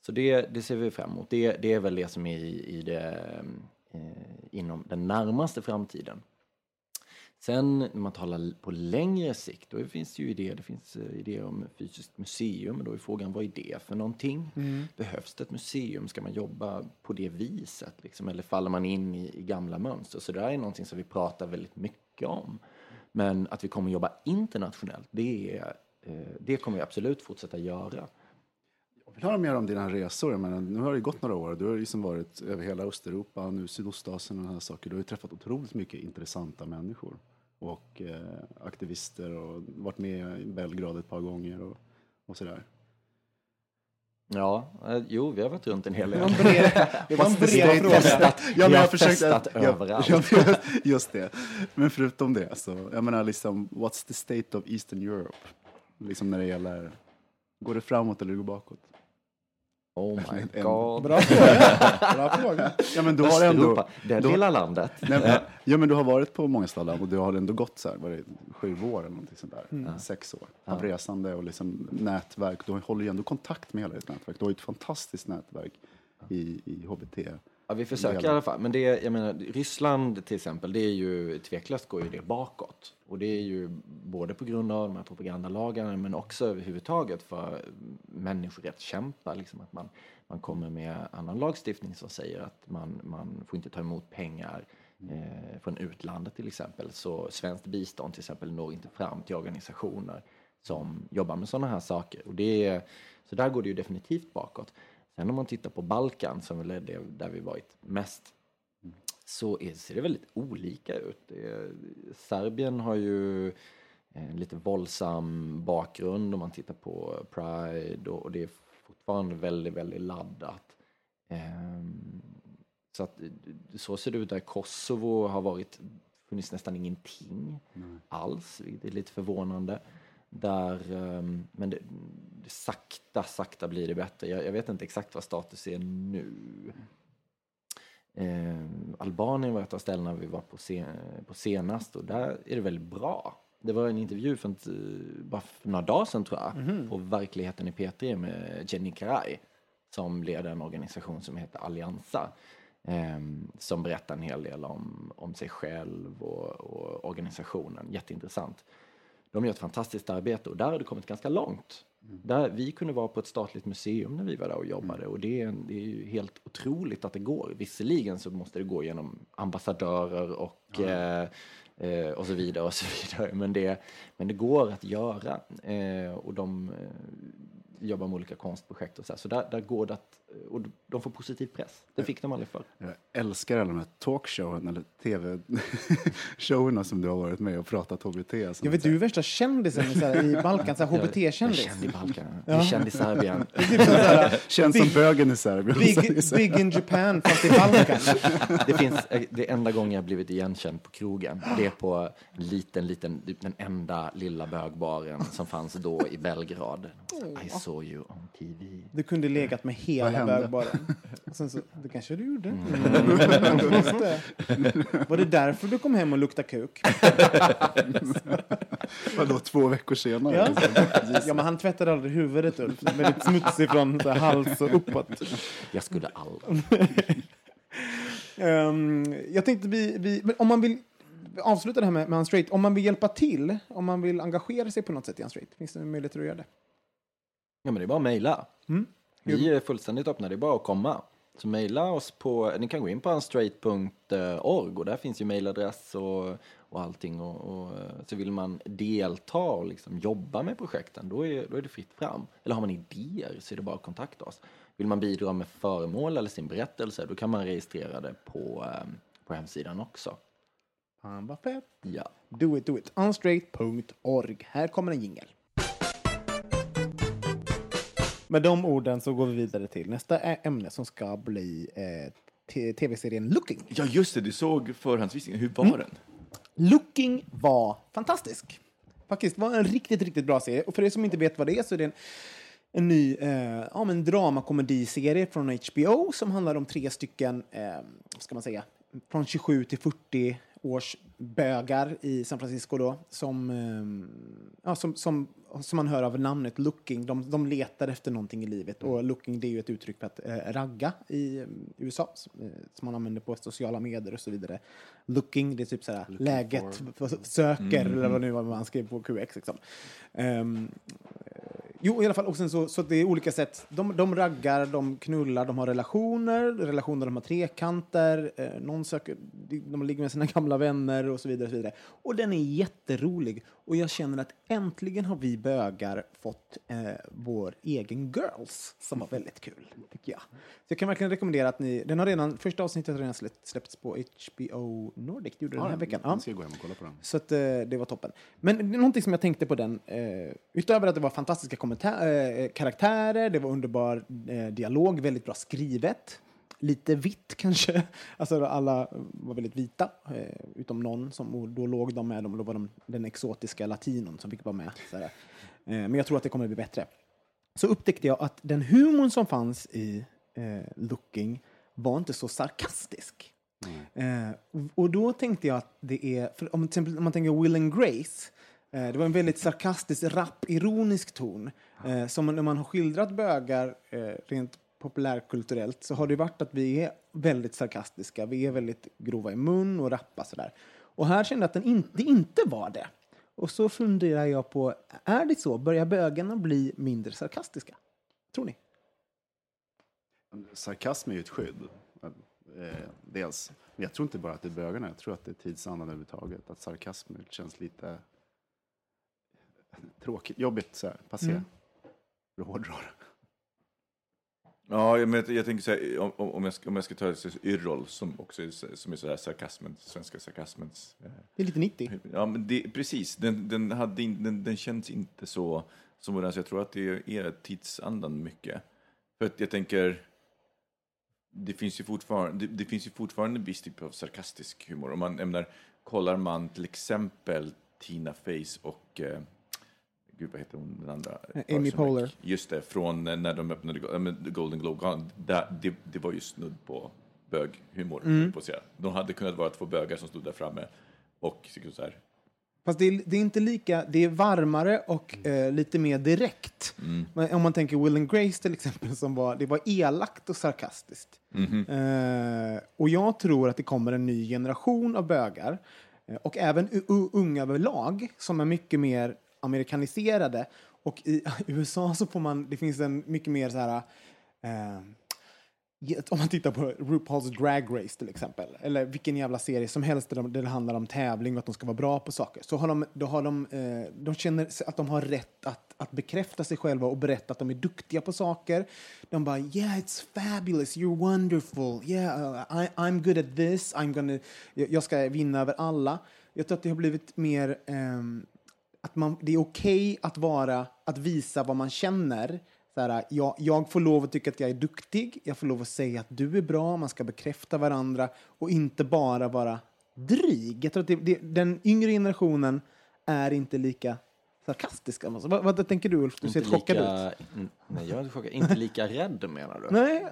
Så det, det ser vi fram emot. Det, det är väl det som är i, i det, eh, inom den närmaste framtiden. Sen när man talar på längre sikt, då finns det ju idéer. Det finns eh, idéer om fysiskt museum. Då är frågan, vad är det för någonting? Behövs det ett museum? Ska man jobba på det viset? Liksom? Eller faller man in i, i gamla mönster? Så det här är någonting som vi pratar väldigt mycket om. Men att vi kommer jobba internationellt, det, är, eh, det kommer vi absolut fortsätta göra. Vill höra mer om dina resor. Jag menar, nu har det gått några år. Du har liksom varit över hela Östeuropa, nu Sydostasien och här saker. Du har träffat otroligt mycket intressanta människor och eh, aktivister och varit med i Belgrad ett par gånger och, och sådär. Ja, eh, jo, vi har varit runt en hel del. [LAUGHS] Det var en bred fråga. testat. Ja, men har jag försökte testat ja, överallt. [LAUGHS] ja, just det. Men förutom det, så, jag menar liksom, what's the state of Eastern Europe? Liksom när det gäller, går det framåt eller går det bakåt? Oh my En- god. Bra fråga. Bra fråga. Ja, men du har ändå, det har- lilla landet. Nej, men, ja, men du har varit på många ställen och du har ändå gått så här, var det sju år eller någonting sånt där, sex år av resande och liksom nätverk. Du håller ju ändå kontakt med hela ditt nätverk. Du har ju ett fantastiskt nätverk i, i HBT. Ja, vi försöker i alla fall. Men det, jag menar, Ryssland till exempel, det är ju tveklöst går ju det bakåt. Och det är ju både på grund av de här propagandalagarna men också överhuvudtaget för människorättskämpar. Liksom att man, man kommer med annan lagstiftning som säger att man, man får inte ta emot pengar eh, från utlandet till exempel. Så svenskt bistånd till exempel når inte fram till organisationer som jobbar med sådana här saker. Och det är, så där går det ju definitivt bakåt. Sen om man tittar på Balkan, som väl är det där vi varit mest, så är, ser det väldigt olika ut. Det Serbien har ju en lite våldsam bakgrund om man tittar på Pride och, och det är fortfarande väldigt, väldigt laddat. Ehm, så att så ser det ut där. Kosovo har varit, funnits nästan ingenting alls, vilket är lite förvånande. Där, ehm, men det, det, sakta, sakta blir det bättre. Jag, jag vet inte exakt vad status är nu. Eh, Albanien var ett av ställena vi var på, sen, på senast och där är det väldigt bra. Det var en intervju för, inte, bara för några dagar sedan tror jag på Verkligheten i P3 med Jenny Karay som leder en organisation som heter Alliansa eh, som berättar en hel del om, om sig själv och, och organisationen. Jätteintressant. De gör ett fantastiskt arbete och där har det kommit ganska långt. Där vi kunde vara på ett statligt museum när vi var där och jobbade och det är, det är ju helt otroligt att det går. Visserligen så måste det gå genom ambassadörer och eh, Eh, och så vidare och så [LAUGHS] vidare. Men det, men det går att göra. Eh, och de eh, jobbar med olika konstprojekt och så här. Så där, där går det att, och de får positiv press. Det fick de aldrig förr. Jag älskar alla de här talkshowen eller tv-showerna som du har varit med och pratat HBT. som Jag vet, du är värsta kändisen i, så här, i Balkan, så här, [LAUGHS] Jag är HBT-kändis. känd i Balkan. Jag är känd i Serbien. [LAUGHS] Typ [LAUGHS] Känns som bögen i Serbien. big, big in Japan, fast i Balkan. Det finns, eh, det enda gången jag blivit igenkänd på krogen, det är på en liten, liten, typ den enda lilla bögbaren som fanns då i Belgrad. I saw you on TV. Du kunde legat med hela hände? bögbaren. Sen så, det kanske du gjorde. Mm. Det. Var det därför du kom hem och luktade kuk? [LAUGHS] Vadå, två veckor senare? Ja. ja, men han tvättade aldrig huvudet, Ulf. Väldigt smutsig från så här, hals och uppåt. Jag skulle aldrig. [LAUGHS] Ehm, jag tänkte vi, vi men om man vill avsluta det här med, med Unstraight, om man vill hjälpa till, om man vill engagera sig på något sätt i Unstraight, finns det möjligheter att göra det? Ja, men det är bara att mejla. Mm. Vi är fullständigt öppna, det är bara att komma. Så mejla oss på, ni kan gå in på unstraight.org och där finns ju mejladress och, och allting. Och, och, så vill man delta och liksom jobba med projekten, då är, då är det fritt fram. Eller har man idéer så är det bara att kontakta oss. Vill man bidra med föremål eller sin berättelse, då kan man registrera det på, eh, på hemsidan också. Fan vad fett. Ja. Do it, do it. Unstraight.org. Här kommer en jingel. Med de orden så går vi vidare till nästa ämne som ska bli eh, tv-serien Looking. Ja, just det. Du såg förhandsvisningen. Hur var den? Looking var fantastisk. Faktiskt var en riktigt, riktigt bra serie. Och för er som inte vet vad det är så är det en, en ny eh, ja, men dramakomediserie från HBO som handlar om tre stycken, eh, ska man säga, från 27 till 40 års bögar i San Francisco då, som, eh, ja, som, som, som man hör av namnet Looking. De, de letar efter någonting i livet och Looking det är ju ett uttryck för att eh, ragga i eh, USA som, eh, som man använder på sociala medier och så vidare. Looking, det är typ såhär läget, för, söker eller vad nu var man skrev på QX liksom. Ehm, Jo, i alla fall. Och sen så, så det är olika sätt. De, de raggar, de knullar, de har relationer, relationer de har trekanter, eh, någon söker, de, ligger med sina gamla vänner och så vidare. Och, så vidare. och den är jätterolig. Och jag känner att äntligen har vi bögar fått eh, vår egen Girls, som var väldigt kul, tycker jag. Så jag kan verkligen rekommendera att ni, den har redan, första avsnittet har redan släpp- släppts på HBO Nordic, det gjorde den här veckan. Ja. Ska gå hem och kolla på den. Så att, eh, det var toppen. Men någonting som jag tänkte på den, eh, utöver att det var fantastiska eh, karaktärer, det var underbar dialog, väldigt bra skrivet. Lite vitt kanske. [LAUGHS] Alltså alla var väldigt vita, eh, utom någon som då låg de med dem, då var de den exotiska latinon som fick vara med. Eh, men jag tror att det kommer bli bättre. Så upptäckte jag att den humorn som fanns i Looking var inte så sarkastisk. Eh, och- då tänkte jag att det är, om, till exempel, om man tänker Will and Grace, eh, det var en väldigt sarkastisk, rapp, ironisk ton. Eh, som när man har skildrat bögar eh, rent populärkulturellt så har det varit att vi är väldigt sarkastiska, vi är väldigt grova i mun och rappa sådär. Och här kände jag att den in, det inte var det. Och så funderar jag på, är det så? Börjar bögarna bli mindre sarkastiska? Tror ni? Sarkasm är ju ett skydd. Eh, dels. Men jag tror inte bara att det är bögarna, jag tror att det är tidsandan överhuvudtaget. Att sarkasm känns lite tråkigt, jobbigt så här, passé. Mm. För. Ja, jag, men, jag tänker så här, om, om, jag ska, om jag ska ta Yrrol, som också är, som är så här sarkasmens, svenska sarkasmens... Eh, Det är lite 90. ja, men det, precis. Den, den, hade in, den, den känns inte så som modern, så jag tror att det är tidsandan mycket. För att jag tänker, det finns ju fortfarande, det, det finns ju fortfarande en viss typ av sarkastisk humor. Om man ämnar, kollar man till exempel Tina Face och eh, Gud, vad heter hon, den andra? Amy Poehler. Just det, från eh, när de öppnade Golden Globe. Där, det, det var ju snudd på böghumor. Mm. På att säga. De hade kunnat vara två bögar som stod där framme och så här, Fast det är, det är inte lika, det är varmare och eh, lite mer direkt. Men om man tänker Will and Grace till exempel, som var, det var elakt och sarkastiskt. Eh, och jag tror att det kommer en ny generation av bögar, eh, och även unga överlag, som är mycket mer amerikaniserade. Och i [LAUGHS] USA så får man, det finns en mycket mer så här, eh, om man tittar på RuPaul's Drag Race till exempel, eller vilken jävla serie som helst där, det handlar om tävling och att de ska vara bra på saker, så har de, då har de, eh, de känner att de har rätt att, att bekräfta sig själva och berätta att de är duktiga på saker. De bara “Yeah, it's fabulous, you're wonderful, yeah, uh, I, I'm good at this, I'm gonna, jag, ska vinna över alla”. Jag tror att det har blivit mer eh, att man, det är okej att vara, att visa vad man känner. Så här, jag, jag får lov att tycka att jag är duktig, jag får lov att säga att du är bra, man ska bekräfta varandra och inte bara vara dryg. Jag tror att det, det, den yngre generationen är inte lika sarkastiska. Alltså, vad, vad tänker du Ulf? Du ser Inte chockad ut. nej, jag är inte chockad. Inte lika rädd menar du? Nej,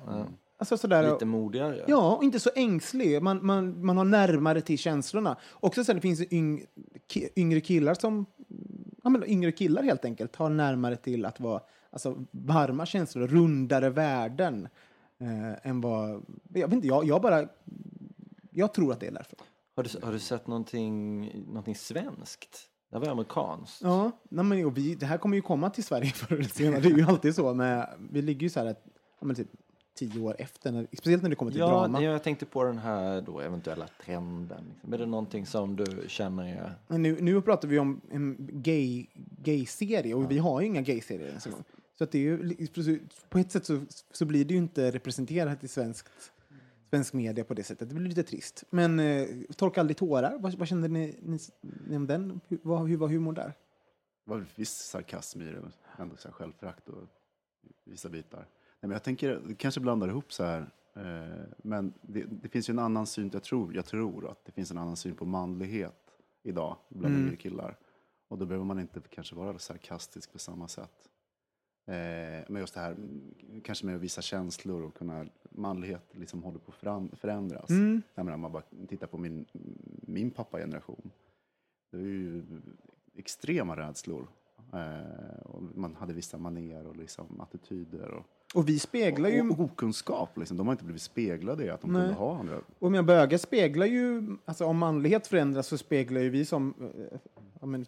alltså sådär. Lite modigare? Ja, och inte så ängslig. Man, man, man har närmare till känslorna. Också så här, det finns yng, yngre killar som... Ja, men yngre killar helt enkelt har närmare till att vara alltså, varma känslor, rundare värden eh, än vad... Jag vet inte, jag, jag bara... Jag tror att det är därför. Har, du, har du sett någonting, någonting svenskt? Det var amerikanskt. Ja, nej, men, vi, det här kommer ju komma till Sverige [LAUGHS] förr eller senare. Det är ju alltid så. Med, vi ligger ju så här ett, ja, typ tio år efter, när, speciellt när det kommer till Ja, drama. jag tänkte på den här då eventuella trenden. Liksom. Är det någonting som du känner är... Men nu, nu pratar vi om en gay, gay-serie och vi har ju inga gay-serier ens en gång. Så att det är ju, på ett sätt så, så blir det ju inte representerat i svenskt, svensk media på det sättet. Det blir lite trist. Men eh, Torka aldrig tårar, vad, vad kände ni, ni, ni om den? Hur, vad, hur var humorn där? Det var viss sarkasm i det, ändå så självförakt och vissa bitar. Nej, men jag tänker, det kanske blandar ihop så här, eh, men det, det finns ju en annan syn, jag tror, jag tror att det finns en annan syn på manlighet idag bland Mm. yngre killar. Och då behöver man inte kanske vara sarkastisk på samma sätt. Eh, men just det här, kanske med att visa känslor och kunna, manlighet liksom håller på att förändras. Mm. Jag menar, om man bara tittar på min, min pappa-generation. Det är ju extrema rädslor. Eh, och man hade vissa manér och liksom attityder. Och, Och vi speglar ju... och, och okunskap. Liksom. De har inte blivit speglade i att de Nej. kunde ha andra. Och med bögar speglar ju, alltså om manlighet förändras så speglar ju vi som men,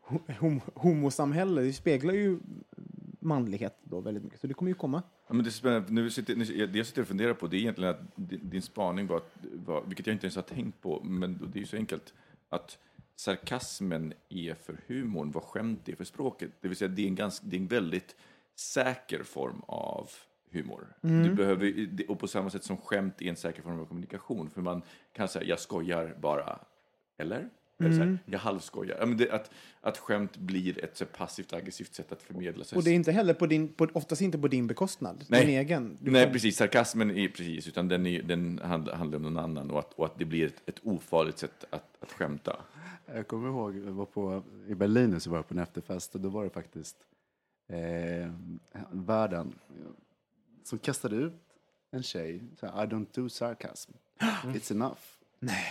[LAUGHS] hom, homosamhälle, det speglar ju manlighet då väldigt mycket. Så det kommer ju komma. Ja, men det är spännande. Nu sitter, nu, det jag sitter och funderar på det är egentligen att din, spaning var, var, vilket jag inte ens har tänkt på, men det är ju så enkelt, att sarkasmen är för humorn vad skämt är för språket. Det vill säga det är en, ganska, det är en väldigt säker form av humor. Du behöver, och på samma sätt som skämt är en säker form av kommunikation, för man kan säga jag skojar bara, eller? Så här, jag halvskojar. Ja, men det, att, att skämt blir ett så passivt aggressivt sätt att förmedla sig. Och det är inte heller på din, på, oftast inte på din bekostnad, Nej. din egen. Du Nej, kan- precis. Sarkasmen är precis, utan den, är, den handlar, handlar om någon annan och att, och att det blir ett, ett ofarligt sätt att, att skämta. Jag kommer ihåg, jag var på, i Berlin så var jag på en efterfest och då var det faktiskt eh, värden som kastade ut en tjej. Så här, I don't do sarcasm. [GASPS] It's enough. Nej.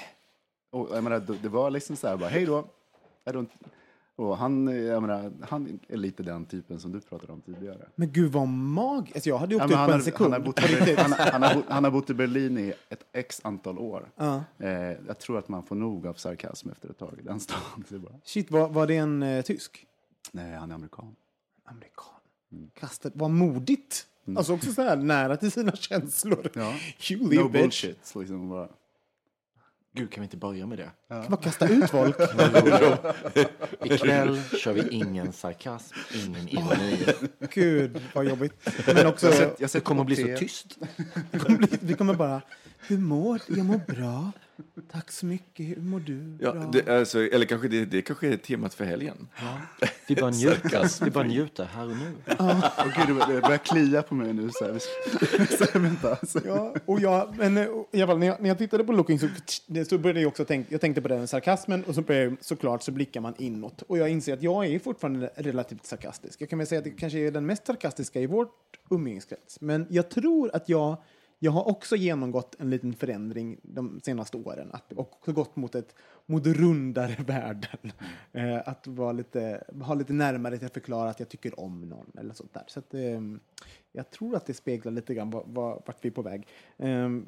Och jag menar, det- var liksom så här bara, hej då. Och han, jag menar, han är lite den typen som du pratade om tidigare. Men gud vad mag... Alltså jag hade Ja, åkt ut han, på en sekund. han, har bott i, han, han, har, han har bott i Berlin i ett x antal år. Ja. Eh, jag tror att man får nog av sarkasm efter ett tag i den stan. [LAUGHS] Shit, var, var det en eh, tysk? nej, han är amerikan. Amerikan. Mm. Kastat, vad modigt. Alltså också så här nära till sina känslor. Ja. [LAUGHS] You No bitch. bullshit. Liksom bara. Gud, kan vi inte börja med det? Bara kasta ut folk. [LAUGHS] Ikväll kör vi ingen sarkasm, ingen ironi. [LAUGHS] Gud, vad jobbigt. Men också, Jag Det kommer att bli så tyst. vi [LAUGHS] kommer bli- vi kommer bara, hur mår du? Jag mår bra. Tack så mycket. Hur mår du? Ja, det, alltså, eller kanske det, det kanske är temat för helgen. Vi bara njuter, vi bara njuter här och nu. Åh, gud, det bör- det börjar klia på mig nu. Så här. Så här, vänta, alltså. Ja, och jag, men eh, i alla fall, när, jag, när jag tittade på Looking så, så började jag också tänka, jag tänkte på den sarkasmen och så började, jag- såklart så blickar man inåt. Och jag inser att jag är fortfarande relativt sarkastisk. Jag kan väl säga att det kanske är den mest sarkastiska i vårt umgängeskrets. Men jag tror att jag, jag har också genomgått en liten förändring de senaste åren att, och gått mot ett mot rundare [LAUGHS] värden. Eh, att vara lite, ha lite närmare till att förklara att jag tycker om någon eller sånt där. Så att, ehm, jag tror att det speglar lite grann vad, vad, vart vi är på väg. Ehm,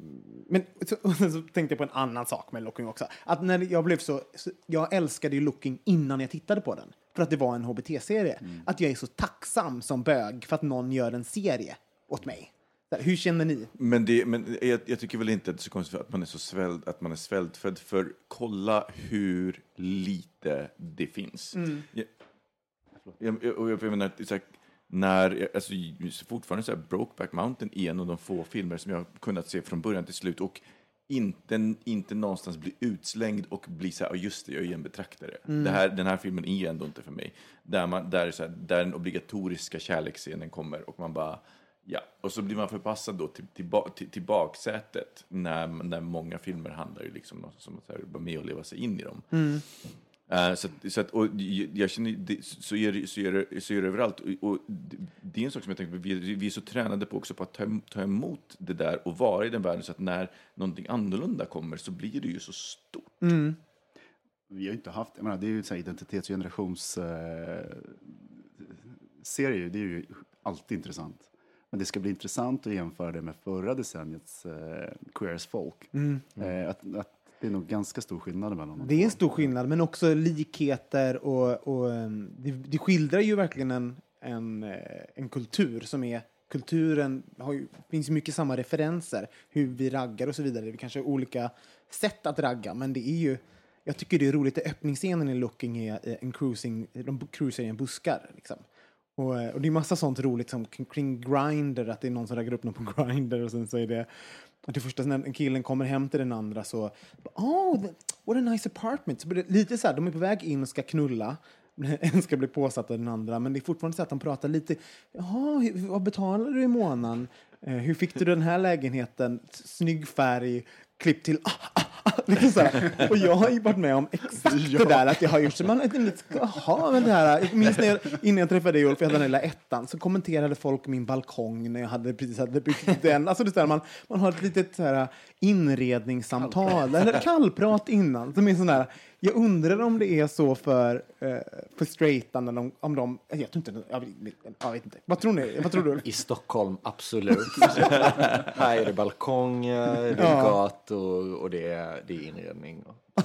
men så, [LAUGHS] så tänkte jag på en annan sak med Looking också. Att när jag blev så, så jag älskade ju Looking innan jag tittade på den. För att det var en HBT-serie. Att jag är så tacksam som bög för att någon gör en serie åt mig. Hur känner ni? Men, det, men jag, jag tycker väl inte att det är så konstigt att man är så svält, att man är svältfödd, för kolla hur lite det finns. Jag, jag, jag, och jag menar, så här, när, alltså, fortfarande så här, Brokeback Mountain är en av de få filmer som jag har kunnat se från början till slut och inte, inte någonstans bli utslängd och bli så här, "Ja, just det, jag är en betraktare. Det här, den här filmen är ändå inte för mig. Där, man, där, så här, där den obligatoriska kärleksscenen kommer och man bara, ja. Och så blir man förpassad då till, till, till, till baksätet när, när många filmer handlar ju liksom om som att så här, vara med och leva sig in i dem. Eh, så att, så att, och jag- känner, det, så, är det, så, är det, så är det överallt. Och, och det- det är en sak som jag tänker på, vi, vi är så tränade på också på att ta, ta emot det där och vara i den världen så att när någonting annorlunda kommer så blir det ju så stort. Vi har inte haft, jag menar, det är ju en identitets och generations eh, serie, det är ju alltid intressant. Men det ska bli intressant att jämföra det med förra decenniets eh, Queer as Folk. Eh, att, att det är nog ganska stor skillnad mellan dem. Det är en stor skillnad, men också likheter och, och em, det, det skildrar ju verkligen en, en, eh, en kultur som är Kulturen har ju, finns ju mycket samma referenser, hur vi raggar och så vidare. Det är kanske olika sätt att ragga, men det är ju jag tycker det är roligt, att öppningsscenen i Looking är eh, en cruising, de cruisar i en buskar. Liksom. Och, eh, och det är massa sånt roligt som kring, kring Grindr, att det är någon som raggar upp någon på [LAUGHS] Grindr och sen så är det att det första när killen kommer hem till den andra så oh, what a nice apartment. Så det lite så här, de är på väg in och ska knulla. [LAUGHS] En ska bli påsatt av den andra, men det är fortfarande så att de pratar lite. Jaha, vad betalar du i månaden? Eh, hur fick du den här lägenheten? Snygg färg, klipp till [LAUGHS] ah, ah, [LAUGHS] liksom så här. Och jag har ju varit med om exakt [LAUGHS] det där att jag har gjort så man jaha, men det här. Jag minns när jag, innan jag träffade dig Ulf, jag hade den lilla ettan, så kommenterade folk min balkong när jag hade precis hade byggt den. Alltså det är så här, man, man har ett litet så här inredningssamtal, eller kallprat innan, som är sån där, jag undrar om det är så för, eh, för straighta, när de, om de, jag vet inte, jag vet, jag vet inte. Vad tror ni? Vad tror du? I Stockholm, absolut. [LAUGHS] här är det balkonger, det är Ja. gator och det är, det är inredning. Och [LAUGHS]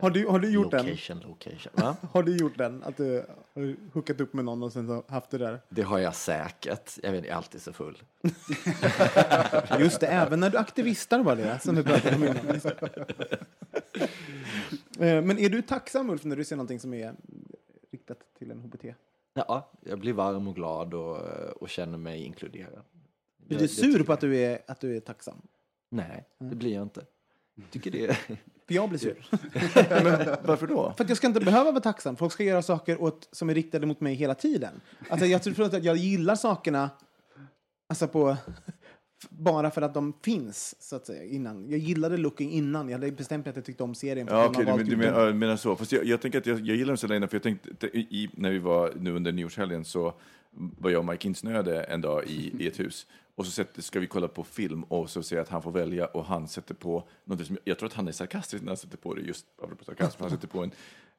Har du, har du gjort den? location, location. Va? [LAUGHS] Har du gjort den? Att du har hookat upp med någon och sen haft det där? Det har jag säkert. Jag vet, jag är alltid så full. [LAUGHS] Just det, även när du aktivistar var det som du pratade om innan. Eh, Men är du tacksam Ulf när du ser någonting som är riktat till en HBT? Ja, jag blir varm och glad och, och känner mig inkluderad. Blir du sur på att du är, att du är tacksam? Nej, det blir jag inte. Tycker det. [LAUGHS] För jag blir sur. Varför då? För att jag ska inte behöva vara tacksam. Folk ska göra saker åt, som är riktade mot mig hela tiden. Alltså, jag tror att jag gillar sakerna alltså på, bara för att de finns, så att säga, innan. Jag gillade Looking innan. Jag hade bestämt att jag tyckte om serien. Ja, okej, valt men- du den. men, ja, menar så. Fast jag, jag tänker att jag, jag gillar den så länge, för jag tänkte, i, när vi var nu under nyårshelgen så var jag och Mike insnöade en dag i, i ett hus. Och så sätter, ska vi kolla på film och så säger jag att han får välja och han sätter på något som, jag tror att han är sarkastisk när han sätter på det, just apropå sarkasm, han sätter på en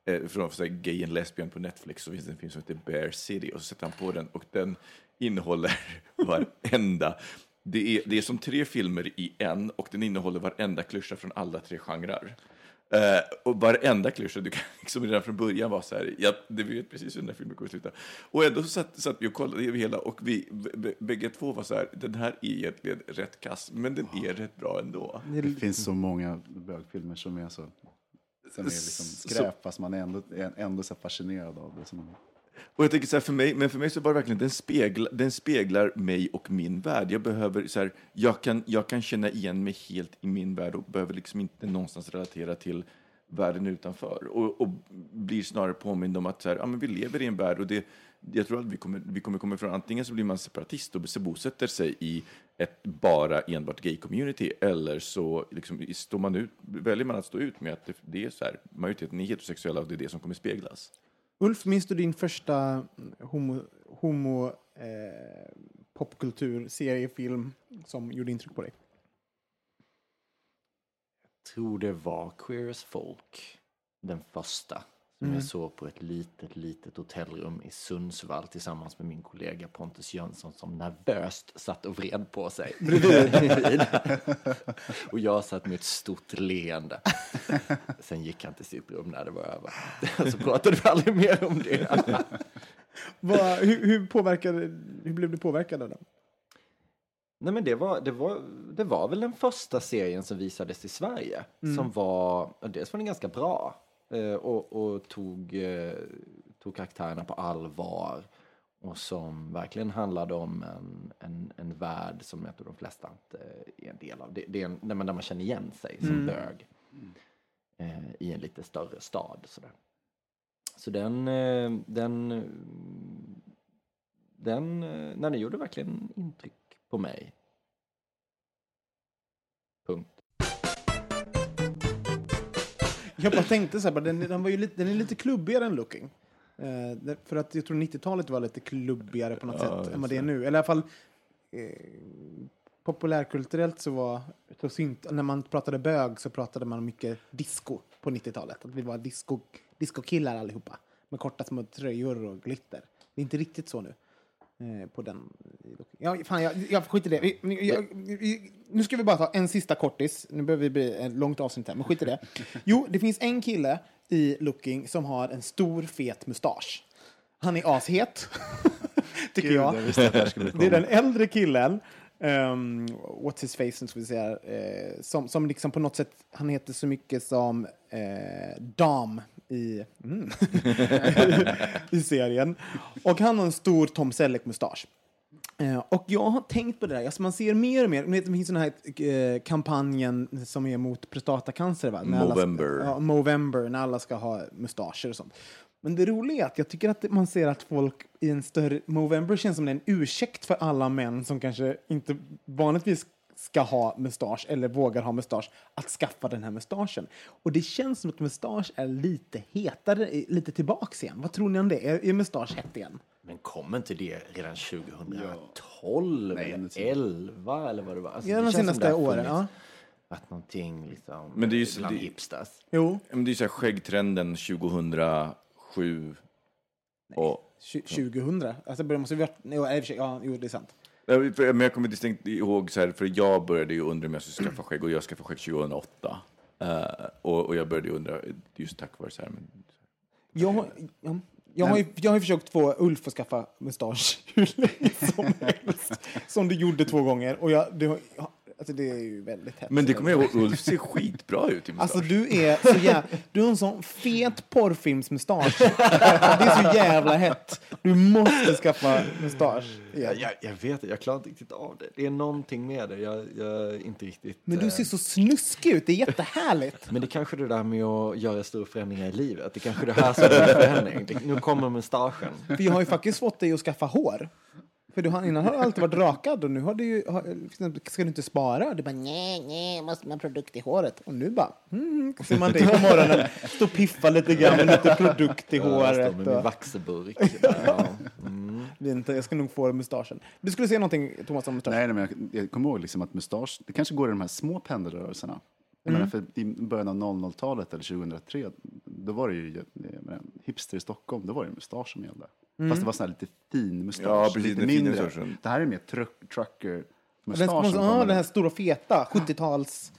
eh, från för, så här, Gay and Lesbian på Netflix så finns det en film som heter Bear City och så sätter han på den och den innehåller [LAUGHS] varenda det är, det är som tre filmer i en och den innehåller varenda klyscha från alla tre genrer. Eh, och varenda klyscha, du kan [LAUGHS] liksom redan från början vara så här, ja, det vet precis hur den här filmen kommer att sluta. Och ändå så satt, satt vi och kollade över hela och vi bägge två var så här, den här är egentligen rätt kass, men den är rätt bra ändå. Det finns så många bögfilmer som är så som är liksom skräp, fast man är ändå, är ändå så fascinerad av det. Som man, och jag tänker så här, för mig, men för mig så var det verkligen, den, speglar, den speglar mig och min värld. Jag behöver, så här, jag kan, jag kan känna igen mig helt i min värld och behöver liksom inte någonstans relatera till världen utanför. Och, och blir snarare påmind om att så här, ja, men vi lever i en värld och det, jag tror att vi kommer, vi kommer komma ifrån, antingen så blir man separatist och bosätter sig i ett bara enbart gay-community eller så liksom, står man ut, väljer man att stå ut med att det, det är så här, majoriteten är heterosexuella och det är det som kommer speglas. Ulf, minns du din första homo, homo eh, popkultur seriefilm som gjorde intryck på dig? Jag tror det var Queer as Folk, den första. Som jag såg på ett litet, litet hotellrum i Sundsvall tillsammans med min kollega Pontus Jönsson som nervöst satt och vred på sig. [LAUGHS] Och jag satt med ett stort leende. Sen gick han till sitt rum när det var över. [LAUGHS] Så pratade vi aldrig mer om det. [LAUGHS] Vad, hur, hur, påverkade, hur blev du påverkad av den? Nej men det var, det, var, det var väl den första serien som visades i Sverige. Som var, dels var den ganska bra och, och tog, eh, tog karaktärerna på allvar. Och som verkligen handlade om en, en, en värld som jag tror de flesta inte är en del av. Det, det är en, där, man, där man känner igen sig som bög. Eh, I en lite större stad. Sådär. Så den, eh, den, eh, den, eh, nej, den gjorde verkligen intryck på mig. Punkt. Jag bara tänkte så här, den, den, var ju lite, den är lite klubbigare än Looking. Eh, för att jag tror 90-talet var lite klubbigare på något sätt än vad det är nu. Eller i alla fall eh, populärkulturellt så var, så synt, när man pratade bög så pratade man mycket disco på 90-talet. Att vi var disco, discokillar allihopa. Med korta små tröjor och glitter. Det är inte riktigt så nu. Eh, på den. Ja, fan, jag, jag skiter det. Vi, jag, vi, nu ska vi bara ta en sista kortis. Nu behöver vi bli ett långt avsnitt här, men skit i det. [LAUGHS] Jo, det finns en kille i Looking som har en stor fet mustasch. Han är ashet, [LAUGHS] tycker Gud, jag. jag det är den äldre killen, um, what's his face, ska vi säga, eh, som, som liksom på något sätt, han heter så mycket som eh, Dam i, mm, [LAUGHS] [LAUGHS] i serien. Och han har en stor Tom Selleck-mustasch. Eh, och jag har tänkt på det där, alltså man ser mer och mer, ni vet, det finns den här eh, kampanjen som är mot prostatacancer va? När alla- Movember. ja, Movember, när alla ska ha mustascher och sånt. Men det roliga är att jag tycker att man ser att folk i en större... Movember känns som en ursäkt för alla män som kanske inte vanligtvis ska ha mustasch eller vågar ha mustasch att skaffa den här mustaschen. Och det känns som att mustasch är lite hetare, lite tillbaks igen. Vad tror ni om det? Är, är mustasch hett igen? Men kom inte det redan 2012 Nej, eller inte så. 11 eller vad det var? Alltså, Ja, det de senaste åren, ja. Att någonting liksom Men det är ju så- bland det- hipsters. Jo. Men det är så här skäggtrenden 2007. Och, Tju- 2000? Alltså, det måste vi varit... Jo, ja, jo, det är sant. Men jag kommer distinkt ihåg så här, för jag började ju undra om jag skulle skaffa skägg och jag skaffade skägg 2008. Eh, och, och jag började undra, just tack vare så här, men, Jag, har- ja, jag, har ju, jag har försökt få Ulf att skaffa mustasch [LAUGHS] hur länge som helst. Som du gjorde två gånger. Och jag, det, har- ja, alltså det är ju väldigt hett. men det kommer jag ihåg, Ulf ser skitbra ut i mustasch. Alltså du är så jävla... Du har en sån fet porrfilmsmustasch. det är så jävla hett. Du måste skaffa mustasch. igen. Jag, jag vet jag klarar inte riktigt av det. Det är någonting med det. Jag, jag är inte riktigt... Men du eh, ser så snuskig ut. Det är jättehärligt. Men det kanske är det där med att göra stora förändringar i livet. Det kanske är det här som är en förändring. Nu kommer mustaschen. För jag har ju faktiskt fått dig att skaffa hår. För du har, innan har du alltid varit rakad och nu har du ju, har, liksom, ska du inte spara? Du bara nej, nej, måste ha produkt i håret. Och nu bara, mm, ser man dig på morgonen, stå och piffa lite grann med lite produkt i Jag står håret. med min Och, vaxeburk. [LAUGHS] Där, ja. mm. inte, jag ska nog få mustaschen. Du skulle säga någonting, Thomas, om mustasch? Nej, nej, men jag, jag kommer ihåg liksom att mustasch, det kanske går i de här små pendelrörelserna. Mm. menar, för I början av 00-talet eller 2003, då var det ju menar, hipster i Stockholm, då var det mustasch som gällde. Mm. Fast det var sån här lite fin mustasch. Ja, precis, lite den fina mindre. mustaschen. Det här är mer truck, trucker Den, mustaschen. ja, den här stora feta 70-tals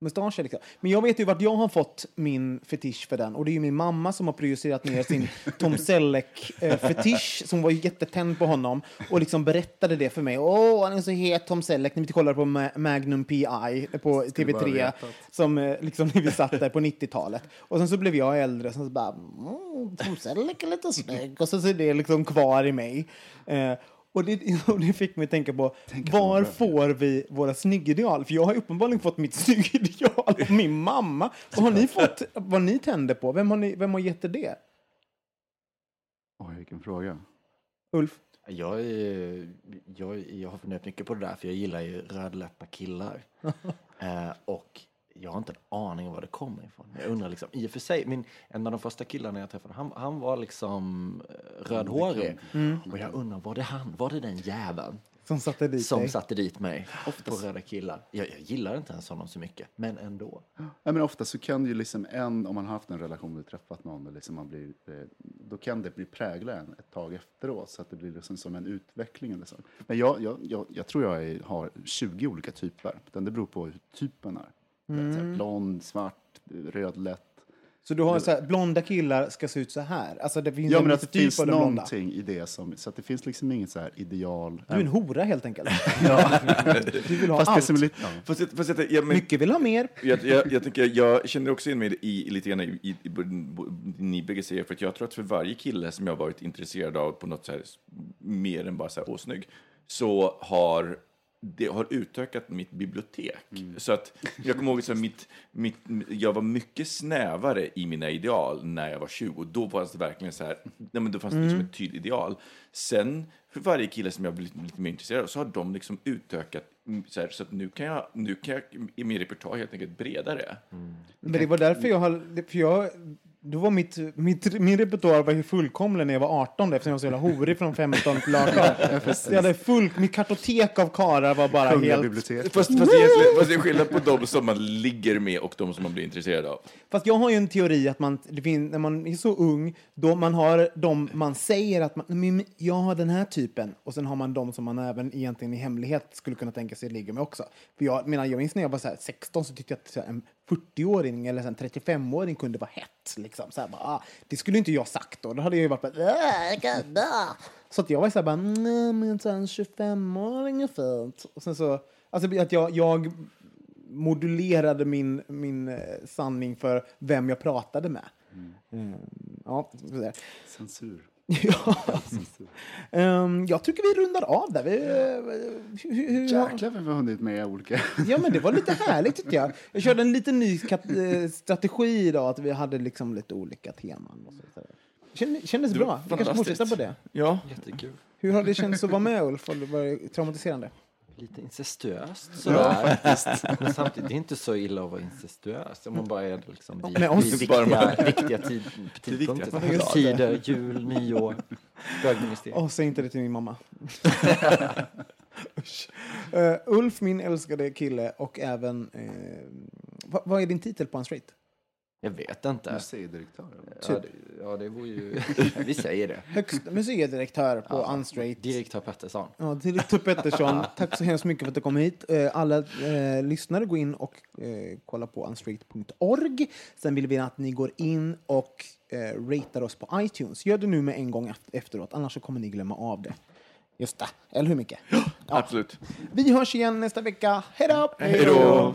mustascher. Liksom. Men jag vet ju vart jag har fått min fetisch för den. Och det är ju min mamma som har projicerat ner sin [LAUGHS] Tom Selleck-fetisch som var jättetänd på honom och liksom berättade det för mig. Åh, han är så het Tom Selleck när vi kollade på Ma- Magnum P.I. på bara TV3 vetat. som eh, liksom när vi satt där på 90-talet. Och sen så blev jag äldre och sen så bara mm, Tom Selleck är lite snygg och så är det liksom kvar i mig. Eh, och det, [LAUGHS] och det fick mig att tänka på, var får vi våra snyggideal? För jag har uppenbarligen fått mitt [LAUGHS] snyggideal av min mamma. Vad har ni fått, vad ni tände på? Vem har, ni, vem har gett er det? Oj, vilken fråga. Ulf? Jag, är, jag, jag har funderat mycket på det där, för jag gillar ju rödlätta killar. [LAUGHS] eh, och jag har inte en aning om var det kommer ifrån. Jag undrar liksom, i och för sig, min, en av de första killarna jag träffade, han, han var liksom eh, rödhårig. Och jag undrar, var det han, var det den jäveln Som satte dit som dig? satte dit mig på röda killar? Jag, jag gillar inte ens honom så mycket, men ändå. Ja, men ofta så kan ju liksom en, om man har haft en relation och träffat någon, eller liksom man blir, eh, då kan det bli prägla en ett tag efteråt, så att det blir liksom som en utveckling. Eller så. Men jag, jag, jag, jag tror jag är, har 20 olika typer, det beror på hur typen är. Så här, blond, svart, rödlätt. Så du har så här, blonda killar ska se ut så här. Alltså det finns Ja, en men att det typ finns de blonda. någonting i det som, så att det finns liksom inget så här ideal. Du är en hora helt enkelt. [LAUGHS] du vill ha Fast det allt. som är lite, ja. Fast, jag- fast jag, men, Mycket vill ha mer. jag, jag, jag, tänker, jag känner också in mig i, i lite grann i, i, i det ni bägge säger, för att jag tror att för varje kille som jag har varit intresserad av på något så här, mer än bara så här, åh snygg, så har det har utökat mitt bibliotek. Så att jag kommer ihåg att mitt, mitt, jag var mycket snävare i mina ideal när jag var 20. Då fanns det verkligen så här, nej men då fanns det liksom ett tydligt ideal. Sen för varje kille som jag blivit lite mer intresserad av så har de liksom utökat mm, så, här, så att nu kan jag, nu kan jag i min repertoar helt enkelt bredare. Men det var därför jag har... För jag, då var mitt, mitt, min repertoar var ju fullkomlig när jag var 18 eftersom jag var så jävla horig från 15 till 18. jag hade full, mitt kartotek av karar var bara Kungliga helt... biblioteket. Fast, fast, egentligen, fast det är skillnad på de som man ligger med och de som man blir intresserad av. Fast jag har ju en teori att man, det när man är så ung, då man har de man säger att man, "Men jag har den här typen, och sen har man de som man även egentligen i hemlighet skulle kunna tänka sig ligga med också. För jag menar, jag minns när jag var så här 16 så tyckte jag att en 40-åring eller så här en 35-åring kunde vara hett. Liksom. Så här, bara, ah, det skulle inte jag sagt då. Då hade jag ju varit bara, "Äh, jag kan dö." Så att jag var så här bara, nej men en 25-åring är fint. Och sen så, alltså att jag, jag modulerade min, min eh, sanning för vem jag pratade med. Mm. Ja, så där. Censur. [LAUGHS] ja. Ehm, jag tycker vi rundar av där. Vi, eh, hur, hur, Jäklar vad vi har hunnit med olika. Ja, men det var lite [LAUGHS] härligt tyckte jag. Jag körde en liten ny eh, strategi idag, att vi hade liksom lite olika teman. Och så, så. Kände, kändes bra. Vi kanske fortsätter på det. Ja, Jättekul. Hur har det känts att vara med Ulf? Har det traumatiserande? Lite incestuöst sådär. Men samtidigt, det är inte så illa att vara incestuös. Om man bara är liksom vid, oss. vid Bara viktiga, viktiga tid, tidpunkter. Just det. Tider, jul, nyår, bögministeriet. Åh, säg inte det till min mamma. [LAUGHS] Eh, Ulf, min älskade kille, och även... eh, vad, vad är din titel på en straight? Jag vet inte. Museidirektör. eller? Ja, det, ja, det vore ju... [LAUGHS] Vi säger det. Högst museidirektör på Unstraight. Direktör Pettersson. Ja, direktör Pettersson, [LAUGHS] tack så hemskt mycket för att du kom hit. Eh, Alla eh, lyssnare, gå in och eh, kolla på unstraight.org. Sen vill vi att ni går in och eh, ratear oss på iTunes. Gör det nu med en gång eft- efteråt, annars så kommer ni glömma av det. Just det, eller hur Micke? absolut. Vi hörs igen nästa vecka. Hej då! Hej då!